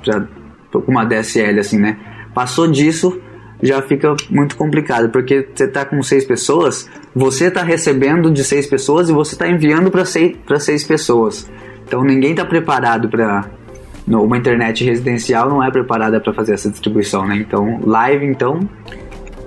com uma DSL assim, né? Passou disso, já fica muito complicado, porque você tá com 6 pessoas, você tá recebendo de 6 pessoas e você tá enviando para 6 para 6 pessoas. Então ninguém tá preparado para uma internet residencial não é preparada para fazer essa distribuição, né? Então, live então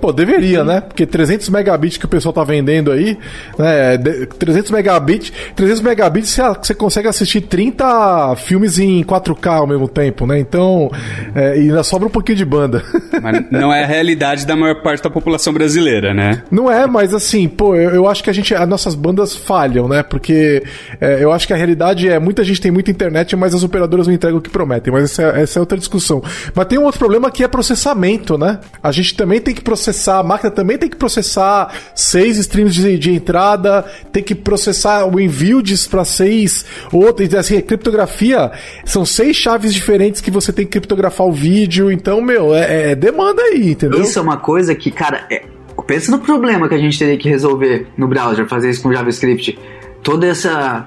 Pô, deveria, né? Porque 300 megabits que o pessoal tá vendendo aí, né? 300 megabits, 300 megabits você, consegue assistir 30 filmes em 4K ao mesmo tempo, né? Então, é, ainda sobra um pouquinho de banda. Mas não é a realidade da maior parte da população brasileira, né? Não é, mas assim, pô, eu, eu acho que a gente, as nossas bandas falham, né? Porque é, eu acho que a realidade é, muita gente tem muita internet, mas as operadoras não entregam o que prometem. Mas essa, é, essa é outra discussão. Mas tem um outro problema que é processamento, né? A gente também tem que processar processar, a máquina também tem que processar seis streams de, de entrada, tem que processar o envio para seis outros, assim, criptografia, são seis chaves diferentes que você tem que criptografar o vídeo, então, meu, é, é demanda aí, entendeu? Isso é uma coisa que, cara, é, pensa no problema que a gente teria que resolver no browser, fazer isso com JavaScript. Toda essa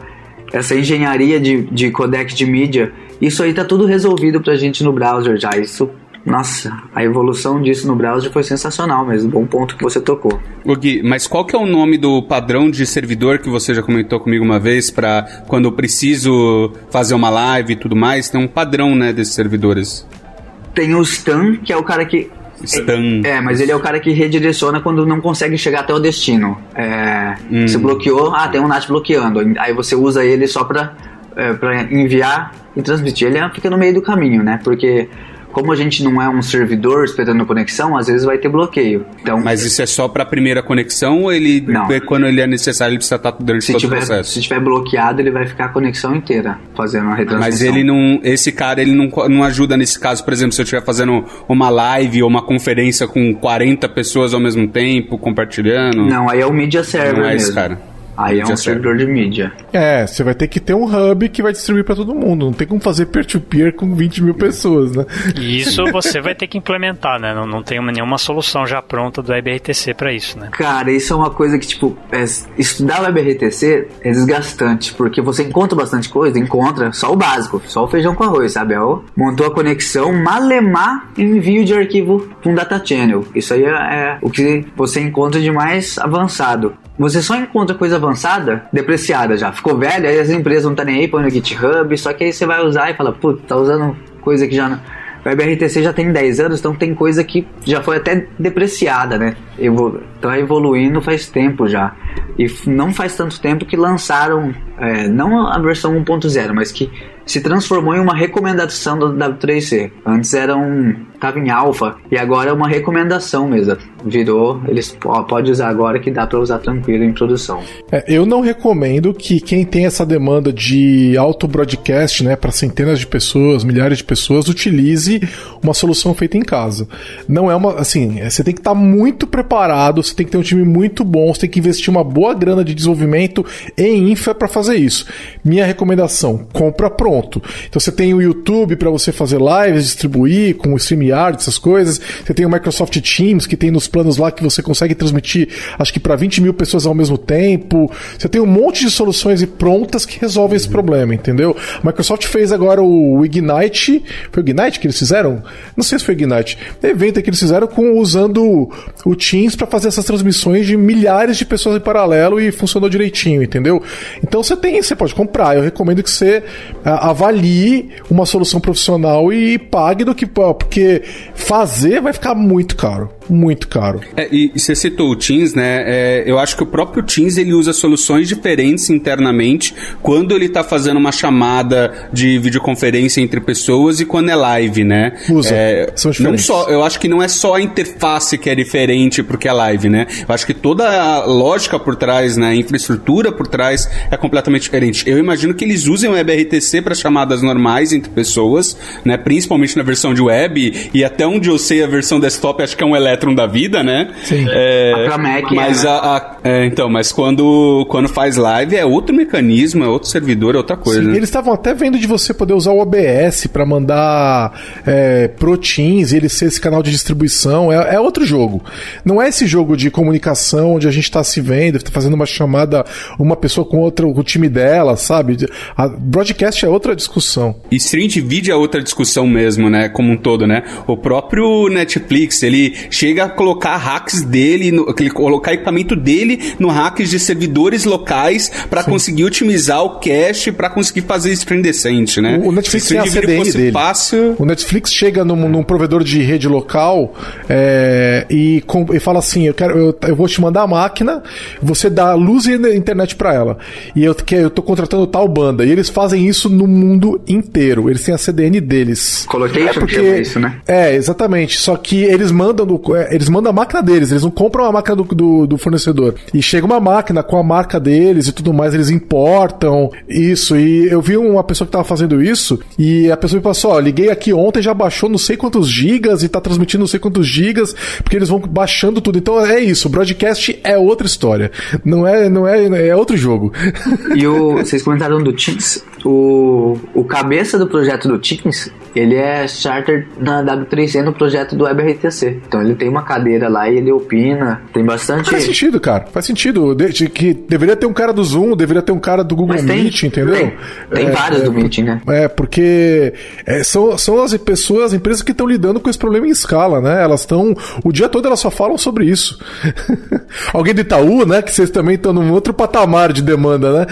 essa engenharia de, de codec de mídia, isso aí tá tudo resolvido pra gente no browser já. Isso nossa, a evolução disso no browser foi sensacional mesmo. Bom ponto que você tocou. O Gui, mas qual que é o nome do padrão de servidor que você já comentou comigo uma vez para quando eu preciso fazer uma live e tudo mais? Tem um padrão, né, desses servidores. Tem o Stan, que é o cara que Stan. É, mas ele é o cara que redireciona quando não consegue chegar até o destino. É, hum. Você bloqueou, ah, tem um NAT bloqueando. Aí você usa ele só pra, é, pra enviar e transmitir. Ele fica no meio do caminho, né? Porque como a gente não é um servidor esperando conexão, às vezes vai ter bloqueio. Então, Mas isso é só para a primeira conexão ou ele não. quando ele é necessário ele precisa estar durante se todo tiver, o processo? Se tiver bloqueado, ele vai ficar a conexão inteira fazendo a retransmissão. Mas ele não, esse cara ele não, não ajuda nesse caso, por exemplo, se eu estiver fazendo uma live ou uma conferência com 40 pessoas ao mesmo tempo compartilhando. Não, aí é o media server não é mesmo. Esse cara. Aí é um servidor de mídia. É, você vai ter que ter um hub que vai distribuir para todo mundo. Não tem como fazer peer-to-peer -peer com 20 mil pessoas, né? E isso você vai ter que implementar, né? Não, não tem nenhuma solução já pronta do WebRTC para isso, né? Cara, isso é uma coisa que, tipo, é, estudar o WebRTC é desgastante, porque você encontra bastante coisa, encontra só o básico, só o feijão com arroz, sabe? É montou a conexão, malemar envio de arquivo com data channel. Isso aí é, é o que você encontra de mais avançado. Você só encontra coisa avançada, depreciada já. Ficou velha, aí as empresas não estão tá nem aí, põe no GitHub, só que aí você vai usar e fala, putz, tá usando coisa que já. O WebRTC já tem 10 anos, então tem coisa que já foi até depreciada, né? Evolu tá evoluindo faz tempo já. E não faz tanto tempo que lançaram, é, não a versão 1.0, mas que se transformou em uma recomendação do W3C. Antes era um. Tava em alfa e agora é uma recomendação mesmo. Virou, eles ó, pode usar agora que dá para usar tranquilo em produção. É, eu não recomendo que quem tem essa demanda de auto broadcast, né, para centenas de pessoas, milhares de pessoas, utilize uma solução feita em casa. Não é uma, assim, é, você tem que estar tá muito preparado, você tem que ter um time muito bom, você tem que investir uma boa grana de desenvolvimento em infra para fazer isso. Minha recomendação, compra pronto. Então você tem o YouTube para você fazer lives, distribuir com o StreamYard, essas coisas. Você tem o Microsoft Teams, que tem nos planos lá que você consegue transmitir, acho que para 20 mil pessoas ao mesmo tempo. Você tem um monte de soluções prontas que resolvem esse problema, entendeu? A Microsoft fez agora o Ignite. Foi o Ignite que eles fizeram? Não sei se foi o Ignite. Evento que eles fizeram com usando o Teams para fazer essas transmissões de milhares de pessoas em paralelo e funcionou direitinho, entendeu? Então você tem, você pode comprar. Eu recomendo que você avalie uma solução profissional e pague do que. Porque fazer vai ficar muito caro muito caro. É, e, você citou o Teams, né? É, eu acho que o próprio Teams ele usa soluções diferentes internamente quando ele está fazendo uma chamada de videoconferência entre pessoas e quando é live, né? Usa. É, São diferentes. Não só, eu acho que não é só a interface que é diferente porque é live, né? Eu acho que toda a lógica por trás, né? A infraestrutura por trás é completamente diferente. Eu imagino que eles usem o WebRTC para chamadas normais entre pessoas, né? Principalmente na versão de web e até onde eu sei a versão desktop acho que é um Electron da vida, né? Sim. É, a Mac, mas é. a, a é, então, mas quando, quando faz live é outro mecanismo, é outro servidor, é outra coisa. Sim, eles estavam até vendo de você poder usar o OBS para mandar é, pro Teams e ele ser esse canal de distribuição. É, é, outro jogo. Não é esse jogo de comunicação onde a gente está se vendo, está fazendo uma chamada, uma pessoa com outra, o time dela, sabe? A broadcast é outra discussão. E stream de vídeo é outra discussão mesmo, né? Como um todo, né? O próprio Netflix, ele chega a colocar hacks dele, no, colocar equipamento dele no hacks de servidores locais para conseguir otimizar o cache para conseguir fazer stream decente, né? O Netflix tem a CDN dele. Fácil... O Netflix chega num, num provedor de rede local é, e, com, e fala assim, eu quero, eu, eu, vou te mandar a máquina, você dá luz e internet para ela. E eu, que, eu tô contratando tal banda. E eles fazem isso no mundo inteiro. Eles têm a CDN deles. Coloquei é porque, isso, né? É, exatamente. Só que eles mandam no, é, eles mandam a máquina deles, eles não compram a máquina do, do, do, fornecedor. E chega uma máquina com a marca deles e tudo mais, eles importam isso. E eu vi uma pessoa que tava fazendo isso e a pessoa me passou: ó, liguei aqui ontem, já baixou não sei quantos gigas e tá transmitindo não sei quantos gigas, porque eles vão baixando tudo. Então é isso, o broadcast é outra história. Não é, não é, é outro jogo. E o, vocês comentaram do Teams, o, o cabeça do projeto do Teams, ele é charter na W3C no projeto do WebRTC. Então ele tem uma cadeira lá e ele opina. Tem bastante. Faz sentido, cara. Faz sentido. De, de, que deveria ter um cara do Zoom, deveria ter um cara do Google tem, Meet, entendeu? Tem, tem é, vários é, do Meet, né? É, porque é, são, são as pessoas, as empresas que estão lidando com esse problema em escala, né? Elas estão. O dia todo elas só falam sobre isso. Alguém do Itaú, né? Que vocês também estão num outro patamar de demanda, né?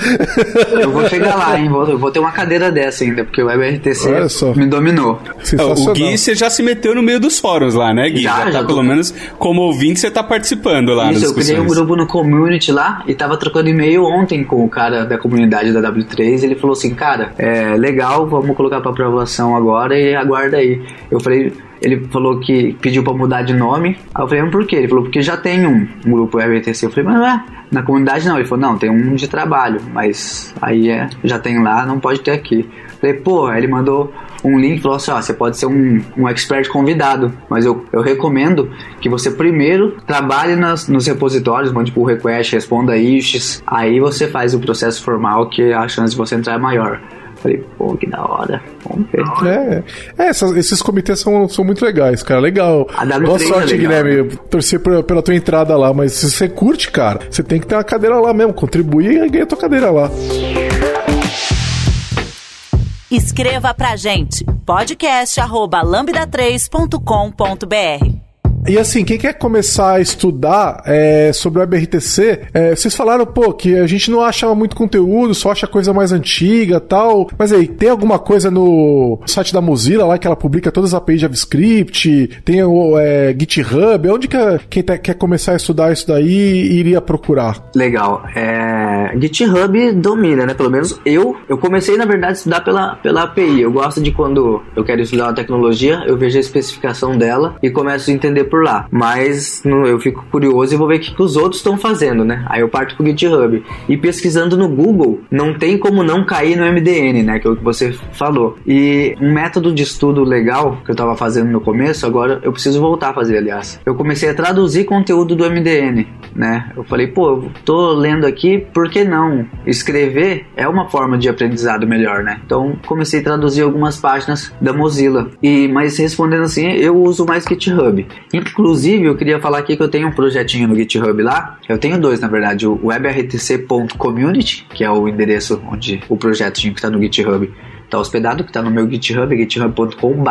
Eu vou chegar lá, hein? Vou, eu vou ter uma cadeira dessa ainda, porque o WebRTC me dominou. O Gui, você já se meteu no meio dos fóruns lá, né, Gui? Já, já, já tá, pelo menos como ouvinte você tá participando lá Isso, eu criei um grupo no community lá e tava trocando e-mail ontem com o cara da comunidade da W3 ele falou assim, cara, é legal, vamos colocar pra aprovação agora e aguarda aí. Eu falei, ele falou que pediu pra mudar de nome. Aí eu falei, mas por quê? Ele falou, porque já tem um, um grupo RBTC. Eu falei, mas ué, Na comunidade não, ele falou, não, tem um de trabalho, mas aí é, já tem lá, não pode ter aqui. Falei, pô, ele mandou um link e falou assim: ó, você pode ser um, um expert convidado, mas eu, eu recomendo que você primeiro trabalhe nas, nos repositórios, mande por request, responda issues, aí você faz o processo formal que a chance de você entrar é maior. Falei, pô, que da hora. Vamos ver. É, é essas, esses comitês são, são muito legais, cara. Legal. Boa sorte, é legal, Guilherme. Né? Torcer por, pela tua entrada lá, mas se você curte, cara, você tem que ter uma cadeira lá mesmo. Contribuir e ganhar tua cadeira lá. Escreva pra gente podcast@lambda3.com.br. E assim, quem quer começar a estudar é, sobre o WebRTC, é, vocês falaram, pô, que a gente não acha muito conteúdo, só acha coisa mais antiga tal. Mas aí, tem alguma coisa no site da Mozilla lá que ela publica todas as APIs JavaScript? Tem o é, GitHub? Onde que quem quer começar a estudar isso daí iria procurar? Legal. É, GitHub domina, né? Pelo menos eu. Eu comecei, na verdade, a estudar pela, pela API. Eu gosto de quando eu quero estudar uma tecnologia, eu vejo a especificação dela e começo a entender por por lá. Mas no, eu fico curioso e vou ver o que, que os outros estão fazendo, né? Aí eu parto pro GitHub. E pesquisando no Google, não tem como não cair no MDN, né? Que é o que você falou. E um método de estudo legal que eu tava fazendo no começo, agora eu preciso voltar a fazer, aliás. Eu comecei a traduzir conteúdo do MDN, né? Eu falei, pô, eu tô lendo aqui, por que não? Escrever é uma forma de aprendizado melhor, né? Então comecei a traduzir algumas páginas da Mozilla. E mas respondendo assim, eu uso mais GitHub. Inclusive, eu queria falar aqui que eu tenho um projetinho no GitHub lá. Eu tenho dois, na verdade, o webrtc.community, que é o endereço onde o projetinho que está no GitHub está hospedado, que está no meu GitHub, github.com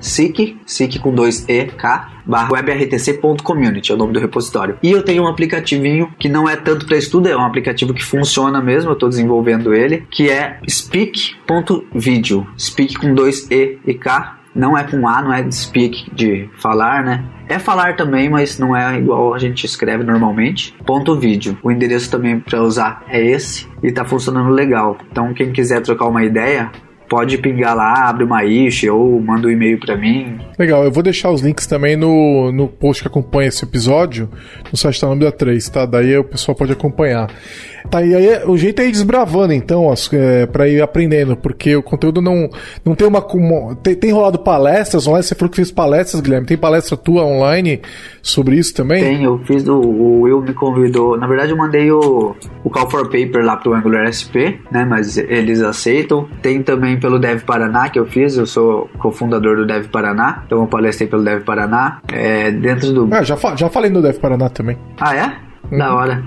sic, sic com dois E, K, barra webrtc.community, é o nome do repositório. E eu tenho um aplicativinho que não é tanto para estudo, é um aplicativo que funciona mesmo, eu estou desenvolvendo ele, que é speak.video, speak com dois E e K, não é com A, não é speak, de falar, né? É falar também, mas não é igual a gente escreve normalmente. Ponto vídeo. O endereço também para usar é esse e tá funcionando legal. Então quem quiser trocar uma ideia, pode pingar lá, abre uma issue ou manda um e-mail para mim. Legal, eu vou deixar os links também no, no post que acompanha esse episódio, no site da Lambda 3, tá? Daí o pessoal pode acompanhar. Tá, e aí o jeito é ir desbravando, então, as, é, pra ir aprendendo, porque o conteúdo não, não tem uma. tem, tem rolado palestras online, você falou que fez palestras, Guilherme. Tem palestra tua online sobre isso também? Tem, eu fiz do. O Will me convidou. Na verdade, eu mandei o, o Call for Paper lá pro Angular SP, né? Mas eles aceitam. Tem também pelo Dev Paraná que eu fiz, eu sou cofundador do Dev Paraná, então eu palestrei pelo Dev Paraná. É, dentro do. Ah, já, fa já falei no Dev Paraná também. Ah, é? Uhum. Da hora.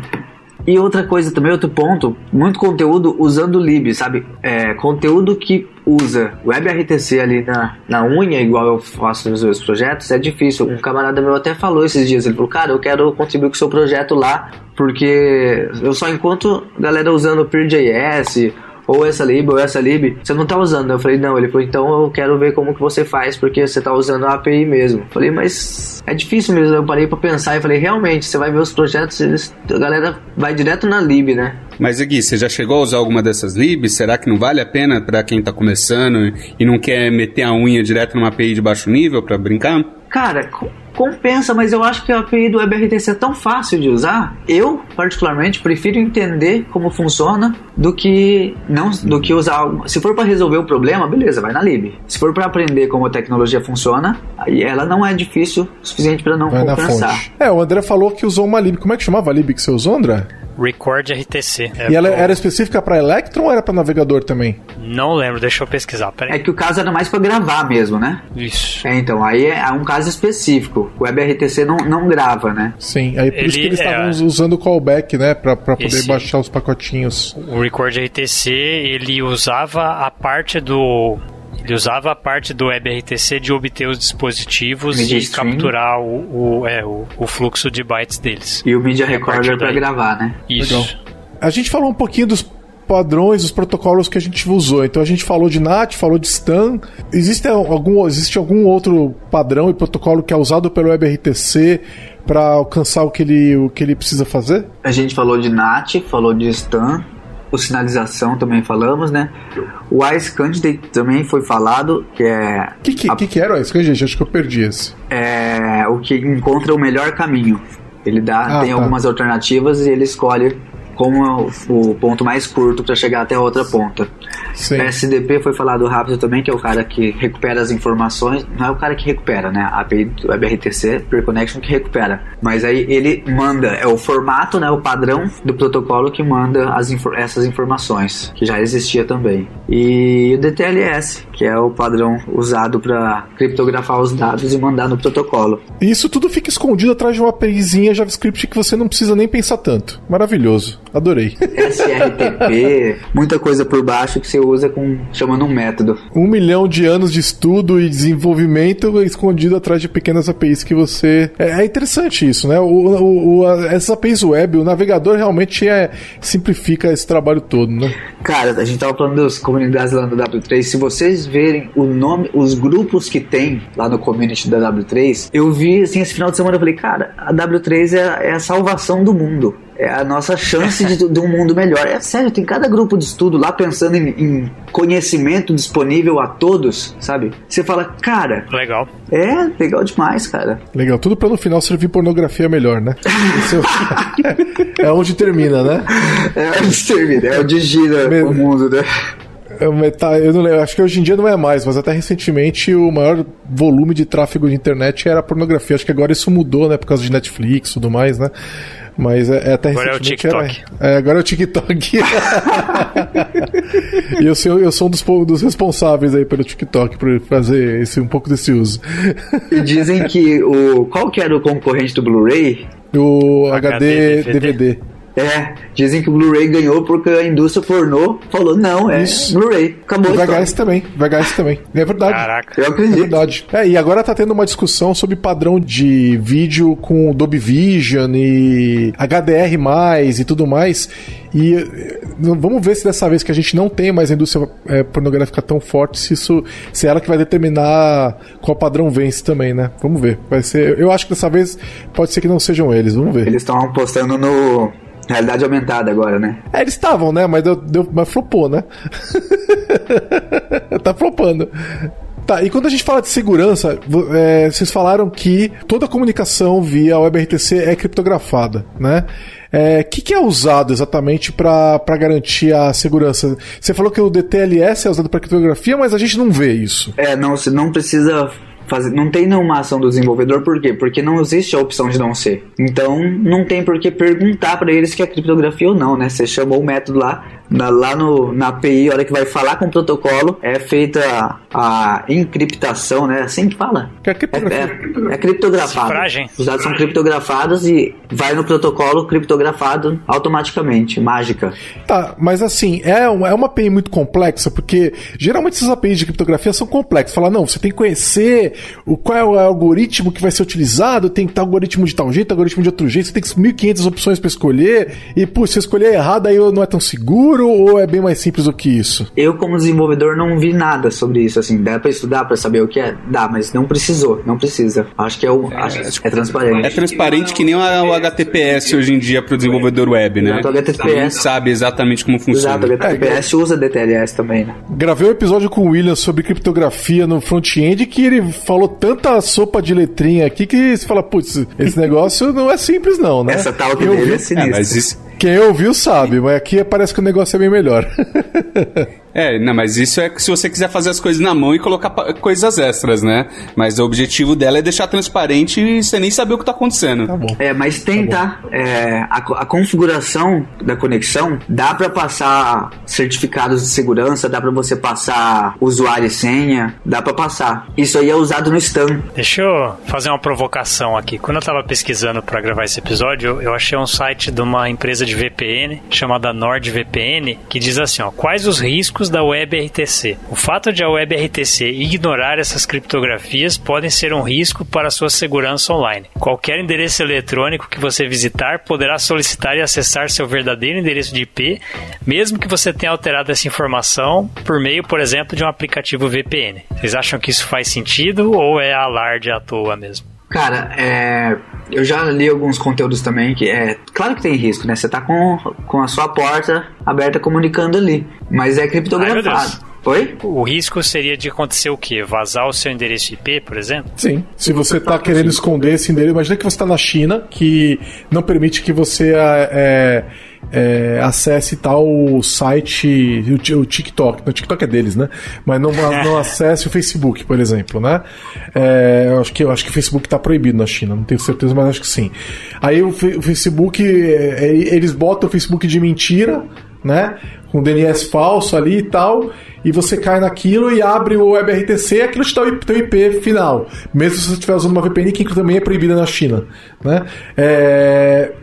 E outra coisa também, outro ponto, muito conteúdo usando lib, sabe? É, conteúdo que usa WebRTC ali na, na unha, igual eu faço nos meus projetos, é difícil. Um camarada meu até falou esses dias, ele falou, cara, eu quero contribuir com o seu projeto lá, porque eu só encontro galera usando PeerJS ou essa lib ou essa lib, você não tá usando. Eu falei, não. Ele falou, então eu quero ver como que você faz, porque você tá usando a API mesmo. Eu falei, mas é difícil mesmo. Eu parei pra pensar e falei, realmente, você vai ver os projetos, eles, a galera vai direto na lib, né? Mas Gui, você já chegou a usar alguma dessas libs? Será que não vale a pena para quem tá começando e não quer meter a unha direto numa API de baixo nível para brincar? Cara, compensa, mas eu acho que a API do WebRTC é tão fácil de usar. Eu, particularmente, prefiro entender como funciona do que não do que usar. Se for para resolver o problema, beleza, vai na lib. Se for para aprender como a tecnologia funciona, aí ela não é difícil o suficiente para não vai compensar. É, o André falou que usou uma lib. Como é que chamava a lib que você usou, André? Record RTC. É e ela era específica para Electron ou era para navegador também? Não lembro, deixa eu pesquisar. Peraí. É que o caso era mais para gravar mesmo, né? Isso. É, então, aí é um caso específico. O WebRTC não, não grava, né? Sim, aí por Ele, isso que eles estavam é... usando o callback, né? Para poder Esse... baixar os pacotinhos. O Record RTC, ele usava a parte do ele usava a parte do WebRTC de obter os dispositivos Media e stream. capturar o, o, é, o, o, fluxo de bytes deles. E o Media Recorder para gravar, né? Isso. Legal. A gente falou um pouquinho dos padrões, os protocolos que a gente usou. Então a gente falou de NAT, falou de STAN. Existe algum, existe algum outro padrão e protocolo que é usado pelo WebRTC para alcançar o que, ele, o que ele precisa fazer? A gente falou de NAT, falou de STAN, o sinalização também falamos, né? O Ice Candidate também foi falado, que é... O que, que, a... que, que, era o Ice Candidate? Acho que eu perdi esse. É o que encontra o melhor caminho. Ele dá, ah, tem tá. algumas alternativas e ele escolhe como o ponto mais curto para chegar até a outra ponta. Sim. SDP foi falado rápido também, que é o cara que recupera as informações. Não é o cara que recupera, né? A API do WebRTC, Peer Connection, que recupera. Mas aí ele manda, é o formato, né? O padrão do protocolo que manda as essas informações, que já existia também. E o DTLS, que é o padrão usado para criptografar os dados e mandar no protocolo. E isso tudo fica escondido atrás de uma APIzinha JavaScript que você não precisa nem pensar tanto. Maravilhoso. Adorei. SRTP, muita coisa por baixo que você usa com chamando um método. Um milhão de anos de estudo e desenvolvimento escondido atrás de pequenas APIs que você. É, é interessante isso, né? O, o, o, essas APIs web, o navegador realmente é, simplifica esse trabalho todo, né? Cara, a gente tava falando das comunidades lá no W3. Se vocês verem o nome, os grupos que tem lá no community da W3, eu vi assim esse final de semana eu falei, cara, a W3 é, é a salvação do mundo é a nossa chance de, de, um mundo melhor. É sério, tem cada grupo de estudo lá pensando em, em, conhecimento disponível a todos, sabe? Você fala, cara. Legal. É, legal demais, cara. Legal, tudo pra no final servir pornografia melhor, né? é, é onde termina, né? É onde termina, é onde gira Me... o mundo, né? É eu não lembro, acho que hoje em dia não é mais, mas até recentemente o maior volume de tráfego de internet era pornografia. Acho que agora isso mudou, né? Por causa de Netflix e tudo mais, né? Mas é, é até Agora é o TikTok. Era, é, agora é o TikTok. e eu sou, eu sou um dos, dos responsáveis aí pelo TikTok por fazer esse, um pouco desse uso. E dizem que o. Qual que era o concorrente do Blu-ray? O HD, HD DVD. DVD. É, dizem que o Blu-ray ganhou porque a indústria pornô falou, não, é Blu-ray. Acabou. O VHS também, VHS também. É verdade. Caraca. Eu acredito. É verdade. É, e agora tá tendo uma discussão sobre padrão de vídeo com Dolby Vision e HDR+, e tudo mais. E eh, vamos ver se dessa vez que a gente não tem mais a indústria é, pornográfica tão forte, se isso se é ela que vai determinar qual padrão vence também, né? Vamos ver. Vai ser, eu acho que dessa vez pode ser que não sejam eles, vamos ver. Eles estão apostando no Realidade aumentada agora, né? É, eles estavam, né? Mas, deu, deu, mas flopou, né? tá flopando. Tá, e quando a gente fala de segurança, é, vocês falaram que toda a comunicação via WebRTC é criptografada, né? O é, que, que, é usado exatamente para garantir a segurança? Você falou que o DTLS é usado para criptografia, mas a gente não vê isso. É, não, você não precisa fazer, não tem nenhuma ação do desenvolvedor, por quê? Porque não existe a opção de não ser. Então, não tem por que perguntar para eles que é criptografia ou não, né? Você chamou o método lá, na, lá no, na API, a hora que vai falar com o protocolo, é feita a, a encriptação, né? Assim que fala. Que é, criptografia. é, é, é criptografado. Cifragem. Os dados são criptografados e vai no protocolo criptografado automaticamente, mágica. Tá, mas assim, é, é uma API muito complexa, porque geralmente essas APIs de criptografia são complexas. Fala, não, você tem que conhecer o, qual é o algoritmo que vai ser utilizado, tem que estar algoritmo de tal jeito, algoritmo de outro jeito, você tem 1.500 opções para escolher, e, pô, se escolher errado, aí não é tão seguro ou é bem mais simples do que isso? Eu, como desenvolvedor, não vi nada sobre isso. Assim, dá pra estudar pra saber o que é? Dá, mas não precisou, não precisa. Acho que é, o, é, acho, é transparente. É transparente que nem o HTTPS hoje em dia pro desenvolvedor web, né? Exato, o HTTPS. sabe exatamente como funciona. Exato, o HTTPS é, usa DTLS também, né? Gravei um episódio com o William sobre criptografia no front-end que ele falou tanta sopa de letrinha aqui que você fala, putz, esse negócio não é simples não, né? Essa tal que dele é sinistra. É, mas isso, quem ouviu sabe, mas aqui parece que o negócio é bem melhor. É, não, mas isso é se você quiser fazer as coisas na mão e colocar coisas extras, né? Mas o objetivo dela é deixar transparente e você nem saber o que tá acontecendo. Tá bom. É, mas tem, tá? É, a, a, configuração da conexão dá para passar certificados de segurança, dá para você passar usuário e senha, dá para passar. Isso aí é usado no STAN. Deixa eu fazer uma provocação aqui. Quando eu tava pesquisando para gravar esse episódio, eu achei um site de uma empresa de VPN chamada NordVPN que diz assim, ó, quais os riscos da WebRTC. O fato de a WebRTC ignorar essas criptografias podem ser um risco para sua segurança online. Qualquer endereço eletrônico que você visitar poderá solicitar e acessar seu verdadeiro endereço de IP, mesmo que você tenha alterado essa informação por meio, por exemplo, de um aplicativo VPN. Vocês acham que isso faz sentido ou é alarde à toa mesmo? Cara, é, eu já li alguns conteúdos também que é. Claro que tem risco, né? Você tá com, com a sua porta aberta comunicando ali. Mas é criptografado. Ai, Oi? O risco seria de acontecer o quê? Vazar o seu endereço IP, por exemplo? Sim. Se você está querendo esconder esse endereço, imagina que você está na China, que não permite que você é, é, acesse tal site, o, o TikTok. O TikTok é deles, né? Mas não, não acesse o Facebook, por exemplo, né? É, eu acho que eu acho que o Facebook está proibido na China, não tenho certeza, mas acho que sim. Aí o, o Facebook, é, é, eles botam o Facebook de mentira, né? Com DNS falso ali e tal, e você cai naquilo e abre o WebRTC, aquilo te dá o teu IP final, mesmo se você estiver usando uma VPN que também é proibida na China, né? É,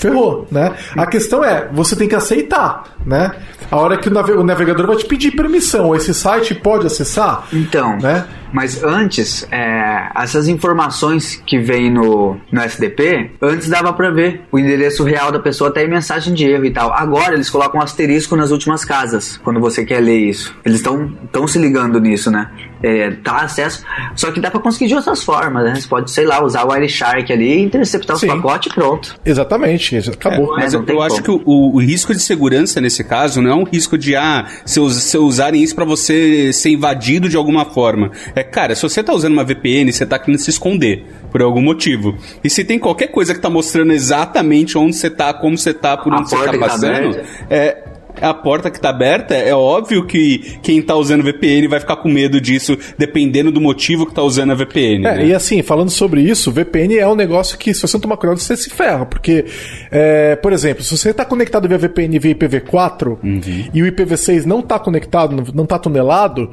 ferrou, né? A questão é, você tem que aceitar, né? A hora que o navegador vai te pedir permissão, esse site pode acessar? Então, né? Mas antes, é, essas informações que vem no, no SDP, antes dava para ver o endereço real da pessoa até em mensagem de erro e tal. Agora eles colocam um asterisco nas últimas casas, quando você quer ler isso. Eles estão se ligando nisso, né? É, tá acesso. Só que dá para conseguir de outras formas, né? Você pode, sei lá, usar o Wireshark ali, interceptar os pacotes e pronto. Exatamente, acabou. É, mas eu, eu acho que o, o, risco de segurança nesse caso não é um risco de, ah, se, se usarem isso para você ser invadido de alguma forma. É, cara, se você tá usando uma VPN, você tá querendo se esconder por algum motivo. E se tem qualquer coisa que tá mostrando exatamente onde você tá, como você tá, por onde você tá, tá passando, é, a porta que está aberta, é óbvio que quem está usando VPN vai ficar com medo disso, dependendo do motivo que está usando a VPN. É, né? E assim, falando sobre isso, VPN é um negócio que, se você não tomar cuidado, você se ferra. Porque, é, por exemplo, se você está conectado via VPN via IPv4 uhum. e o IPv6 não está conectado, não está tunelado,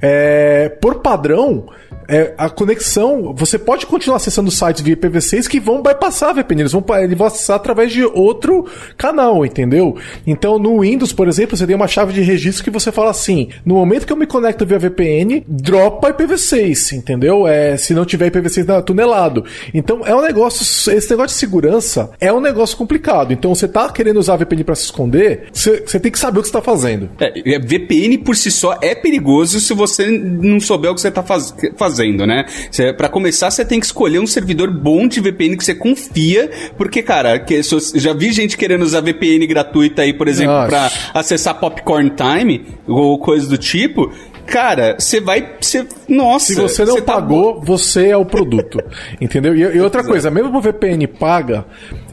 é, por padrão, é, a conexão, você pode continuar acessando sites via IPv6 que vão bypassar a VPN, eles vão, eles vão acessar através de outro canal, entendeu? Então no Windows, por exemplo, você tem uma chave de registro que você fala assim: no momento que eu me conecto via VPN, dropa IPv6, entendeu? É, se não tiver IPv6 tunelado. Então é um negócio, esse negócio de segurança é um negócio complicado. Então você tá querendo usar a VPN para se esconder, você, você, tem que saber o que você tá fazendo. É, VPN por si só é perigoso se você não souber o que você tá faz, fazendo fazendo, né? Para começar, você tem que escolher um servidor bom de VPN que você confia, porque, cara, que, já vi gente querendo usar VPN gratuita aí, por exemplo, para acessar Popcorn Time ou coisa do tipo cara, você vai. Cê, nossa. Se você não tá pagou, tá... você é o produto. entendeu? E, e outra coisa, mesmo o VPN paga,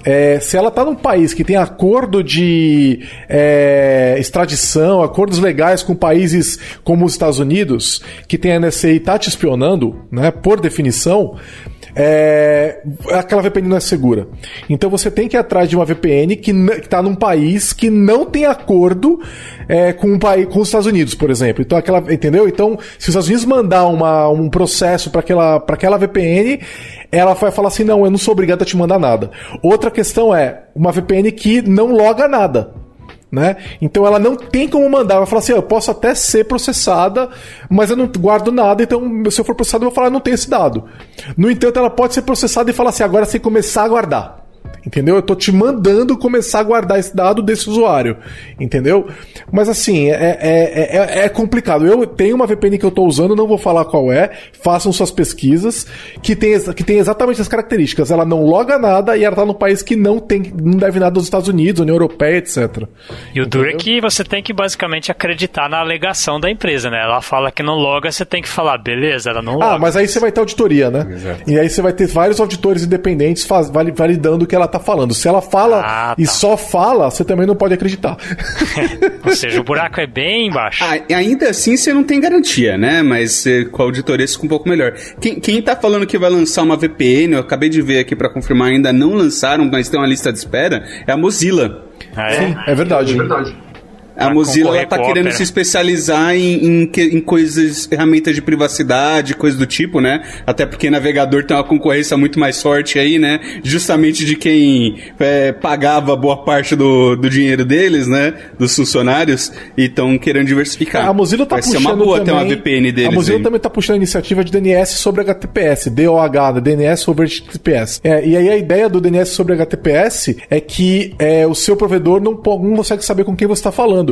é, se ela tá num país que tem acordo de é, extradição, acordos legais com países como os Estados Unidos, que tem a NSA e tá te espionando, né, por definição, é, aquela VPN não é segura. Então você tem que ir atrás de uma VPN que está num país que não tem acordo é, com, um país, com os Estados Unidos, por exemplo. Então aquela, entendeu? Então, se os Estados Unidos mandar uma, um processo para aquela, aquela VPN, ela vai falar assim: não, eu não sou obrigado a te mandar nada. Outra questão é uma VPN que não loga nada né? Então ela não tem como mandar. Ela fala assim: eu posso até ser processada, mas eu não guardo nada, então se eu for processado, eu vou falar: não tem esse dado. No entanto, ela pode ser processada e falar assim: agora você começar a guardar. Entendeu? Eu tô te mandando começar a guardar esse dado desse usuário. Entendeu? Mas assim, é, é, é, é complicado. Eu tenho uma VPN que eu tô usando, não vou falar qual é. Façam suas pesquisas, que tem, que tem exatamente as características. Ela não loga nada e ela tá num país que não tem, não deve nada dos Estados Unidos, União Europeia, etc. E o duro é que você tem que basicamente acreditar na alegação da empresa, né? Ela fala que não loga, você tem que falar, beleza, ela não ah, loga. Ah, mas aí você vai ter auditoria, né? Exato. E aí você vai ter vários auditores independentes faz, validando que ela tá falando. Se ela fala ah, tá. e só fala, você também não pode acreditar. Ou seja, o buraco é bem embaixo. Ah, ainda assim, você não tem garantia, né? Mas eh, com a auditoria fica um pouco melhor. Quem, quem tá falando que vai lançar uma VPN, eu acabei de ver aqui para confirmar, ainda não lançaram, mas tem uma lista de espera, é a Mozilla. Ah, é? Sim, é verdade. É verdade. A Mozilla está querendo se especializar em, em, em, coisas, ferramentas de privacidade, coisas do tipo, né? Até porque navegador tem uma concorrência muito mais forte aí, né? Justamente de quem é, pagava boa parte do, do dinheiro deles, né? Dos funcionários, e estão querendo diversificar. A Mozilla está puxando uma boa também, ter uma VPN deles. A Mozilla aí. também está puxando a iniciativa de DNS sobre HTTPS, DOH, DNS sobre HTTPS. É, e aí a ideia do DNS sobre HTTPS é que é, o seu provedor não, não consegue saber com quem você está falando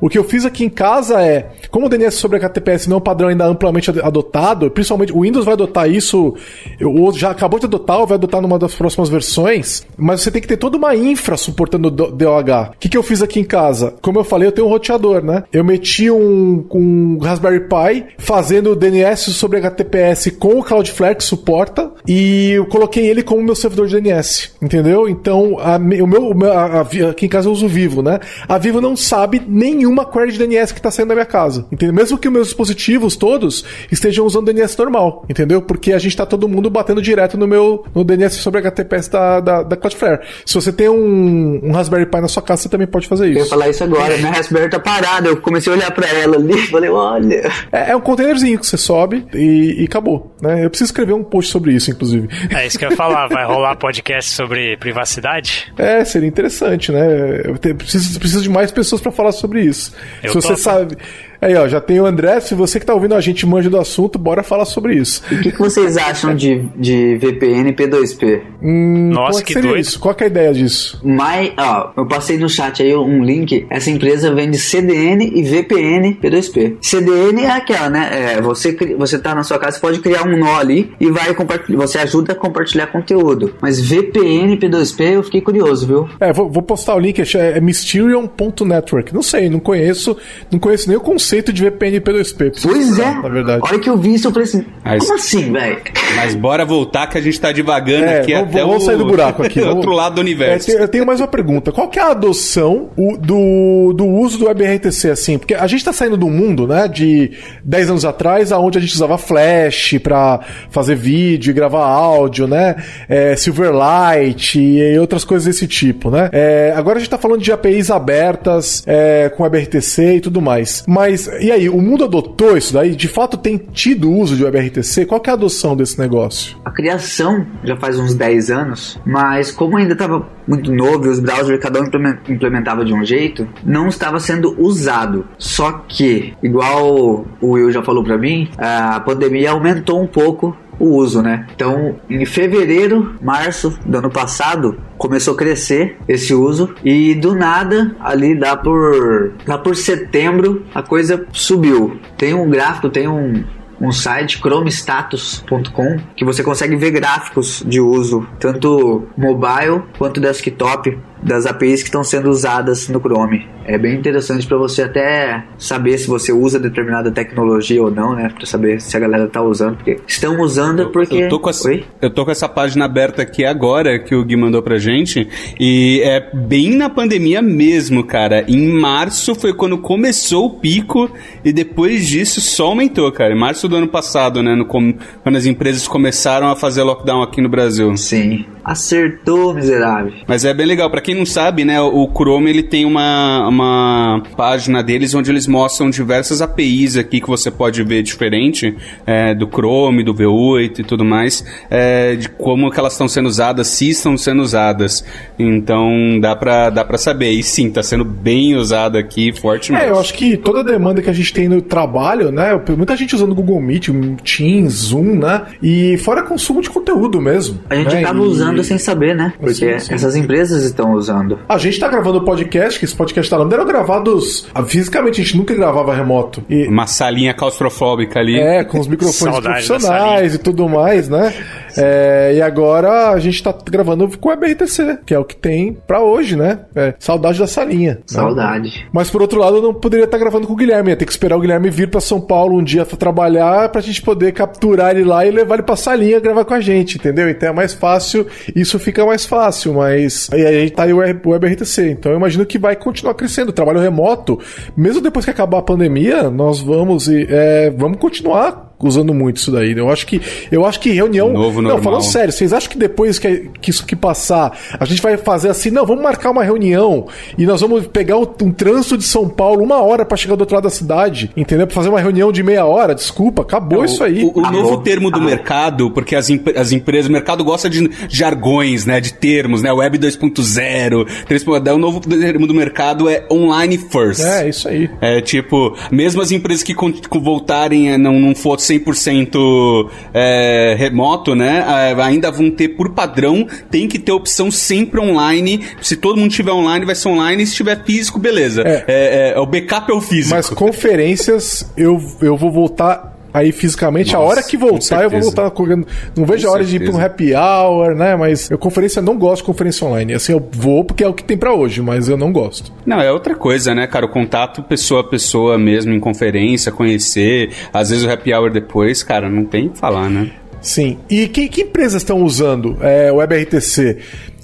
O que eu fiz aqui em casa é, como o DNS sobre HTTPS não é um padrão ainda amplamente adotado, principalmente o Windows vai adotar isso, ou já acabou de adotar ou vai adotar numa das próximas versões, mas você tem que ter toda uma infra suportando DOH. O que, que eu fiz aqui em casa? Como eu falei, eu tenho um roteador, né? Eu meti um, um Raspberry Pi fazendo DNS sobre HTTPS com o Cloudflare que suporta e eu coloquei ele como meu servidor de DNS, entendeu? Então, a, o meu, a, a, aqui em casa eu uso o Vivo, né? A Vivo não sabe nenhuma query de DNS que está saindo da minha casa, entendeu? Mesmo que os meus dispositivos todos estejam usando DNS normal, entendeu? Porque a gente está todo mundo batendo direto no meu no DNS sobre HTTPS da, da, da Cloudflare. Se você tem um, um Raspberry Pi na sua casa, você também pode fazer isso. Eu ia falar isso agora, minha Raspberry tá parada, eu comecei a olhar para ela ali, falei, olha. É, é, um containerzinho que você sobe e, e acabou, né? Eu preciso escrever um post sobre isso, inclusive. É isso que eu ia falar, vai rolar podcast sobre privacidade? É, seria interessante, né? Eu preciso, preciso de mais pessoas para falar sobre isso. Eu Se você topo. sabe. Aí, ó, já tem o André. Se você que tá ouvindo a gente manja do assunto, bora falar sobre isso. E o que, que, vocês acham de, de VPN P2P? Hum, Nossa, é que, que doido. Isso? Qual que é a ideia disso? My, ó, eu passei no chat aí um link. Essa empresa vende CDN e VPN P2P. CDN é aquela, né? É, você, você tá na sua casa, você pode criar um nó ali e vai compartilhar. Você ajuda a compartilhar conteúdo. Mas VPN P2P eu fiquei curioso, viu? É, vou, vou postar o link, é, é Mysterion.network. Não sei, não conheço, não conheço nem o conceito conceito de VPN P2P. Pois é. Na verdade. A hora que eu vi isso, eu falei assim, mas, como assim, velho? Mas bora voltar que a gente tá devagando é, aqui vamos, até vamos o... sair do buraco aqui. outro lado do universo. É, eu tenho mais uma pergunta. Qual que é a adoção do, do uso do WebRTC, assim? Porque a gente tá saindo do mundo, né, de 10 anos atrás, aonde a gente usava Flash pra fazer vídeo e gravar áudio, né? É, Silverlight e outras coisas desse tipo, né? É, agora a gente tá falando de APIs abertas é, com WebRTC e tudo mais. Mas mas e aí, o mundo adotou isso daí? De fato tem tido uso de WebRTC? Qual é a adoção desse negócio? A criação já faz uns 10 anos, mas como ainda estava muito novo e os browsers cada um implementava de um jeito, não estava sendo usado. Só que, igual o Will já falou para mim, a pandemia aumentou um pouco o uso, né? Então, em fevereiro, março do ano passado, começou a crescer esse uso e do nada, ali dá por dá por setembro, a coisa subiu. Tem um gráfico, tem um um site chromestatus.com que você consegue ver gráficos de uso tanto mobile quanto desktop das APIs que estão sendo usadas no Chrome. É bem interessante para você até saber se você usa determinada tecnologia ou não, né? Para saber se a galera tá usando, porque estão usando eu, porque eu tô, com a, eu tô com essa página aberta aqui agora que o Gui mandou pra gente e é bem na pandemia mesmo, cara. Em março foi quando começou o pico e depois disso só aumentou, cara. Em março do ano passado, né, no, quando as empresas começaram a fazer lockdown aqui no Brasil. Sim. Acertou, miserável. Mas é bem legal. Para quem não sabe, né, o Chrome ele tem uma, uma página deles onde eles mostram diversas APIs aqui que você pode ver diferente é, do Chrome, do V8 e tudo mais, é, de como que elas estão sendo usadas, se estão sendo usadas. Então dá para dá pra saber. E sim, tá sendo bem usada aqui fortemente. É, eu acho que toda a demanda que a gente tem no trabalho, né? Muita gente usando Google Meet, Teams, Zoom, né? E fora consumo de conteúdo mesmo. A gente né? e... usando usando sem saber, né? Porque sim, sim. essas empresas estão usando. A gente tá gravando o podcast, que esse podcast tá eram gravados ah, fisicamente, a gente nunca gravava remoto. E... Uma salinha claustrofóbica ali. É, com os microfones profissionais e tudo mais, né? É, e agora a gente tá gravando com o WebRTC, que é o que tem pra hoje, né? É, saudade da salinha. Né? Saudade. Né? Mas por outro lado, eu não poderia estar tá gravando com o Guilherme. Ia ter que esperar o Guilherme vir pra São Paulo um dia pra trabalhar pra gente poder capturar ele lá e levar ele pra salinha gravar com a gente, entendeu? Então é mais fácil, isso fica mais fácil, mas aí, aí tá aí o WebRTC. Então eu imagino que vai continuar crescendo. O trabalho remoto, mesmo depois que acabar a pandemia, nós vamos, é, vamos continuar usando muito isso daí. Né? Eu acho que eu acho que reunião. Novo não, falando sério, vocês acham que depois que, que isso que passar, a gente vai fazer assim, não, vamos marcar uma reunião e nós vamos pegar um, um trânsito de São Paulo uma hora para chegar do outro lado da cidade, entendeu? Pra fazer uma reunião de meia hora, desculpa, acabou isso aí. O, o, o novo termo do mercado, porque as, as empresas, o mercado gosta de jargões, né, de termos, né, web 2.0, 3.0, o novo termo do mercado é online first. É, isso aí. É tipo, mesmo as empresas que voltarem a não, não fosse 100% é, remoto, né? Ainda vão ter por padrão, tem que ter opção sempre online. Se todo mundo tiver online, vai ser online. Se tiver físico, beleza. É, é, é o backup é o físico. Mas conferências, eu, eu vou voltar Aí fisicamente, Nossa, a hora que voltar, eu vou voltar correndo. Não vejo com a hora certeza. de ir pra um happy hour, né? Mas eu conferência não gosto de conferência online. Assim, eu vou porque é o que tem para hoje, mas eu não gosto. Não, é outra coisa, né, cara? O contato pessoa a pessoa mesmo em conferência, conhecer, às vezes o happy hour depois, cara, não tem o que falar, né? Sim. E que, que empresas estão usando é, o WebRTC?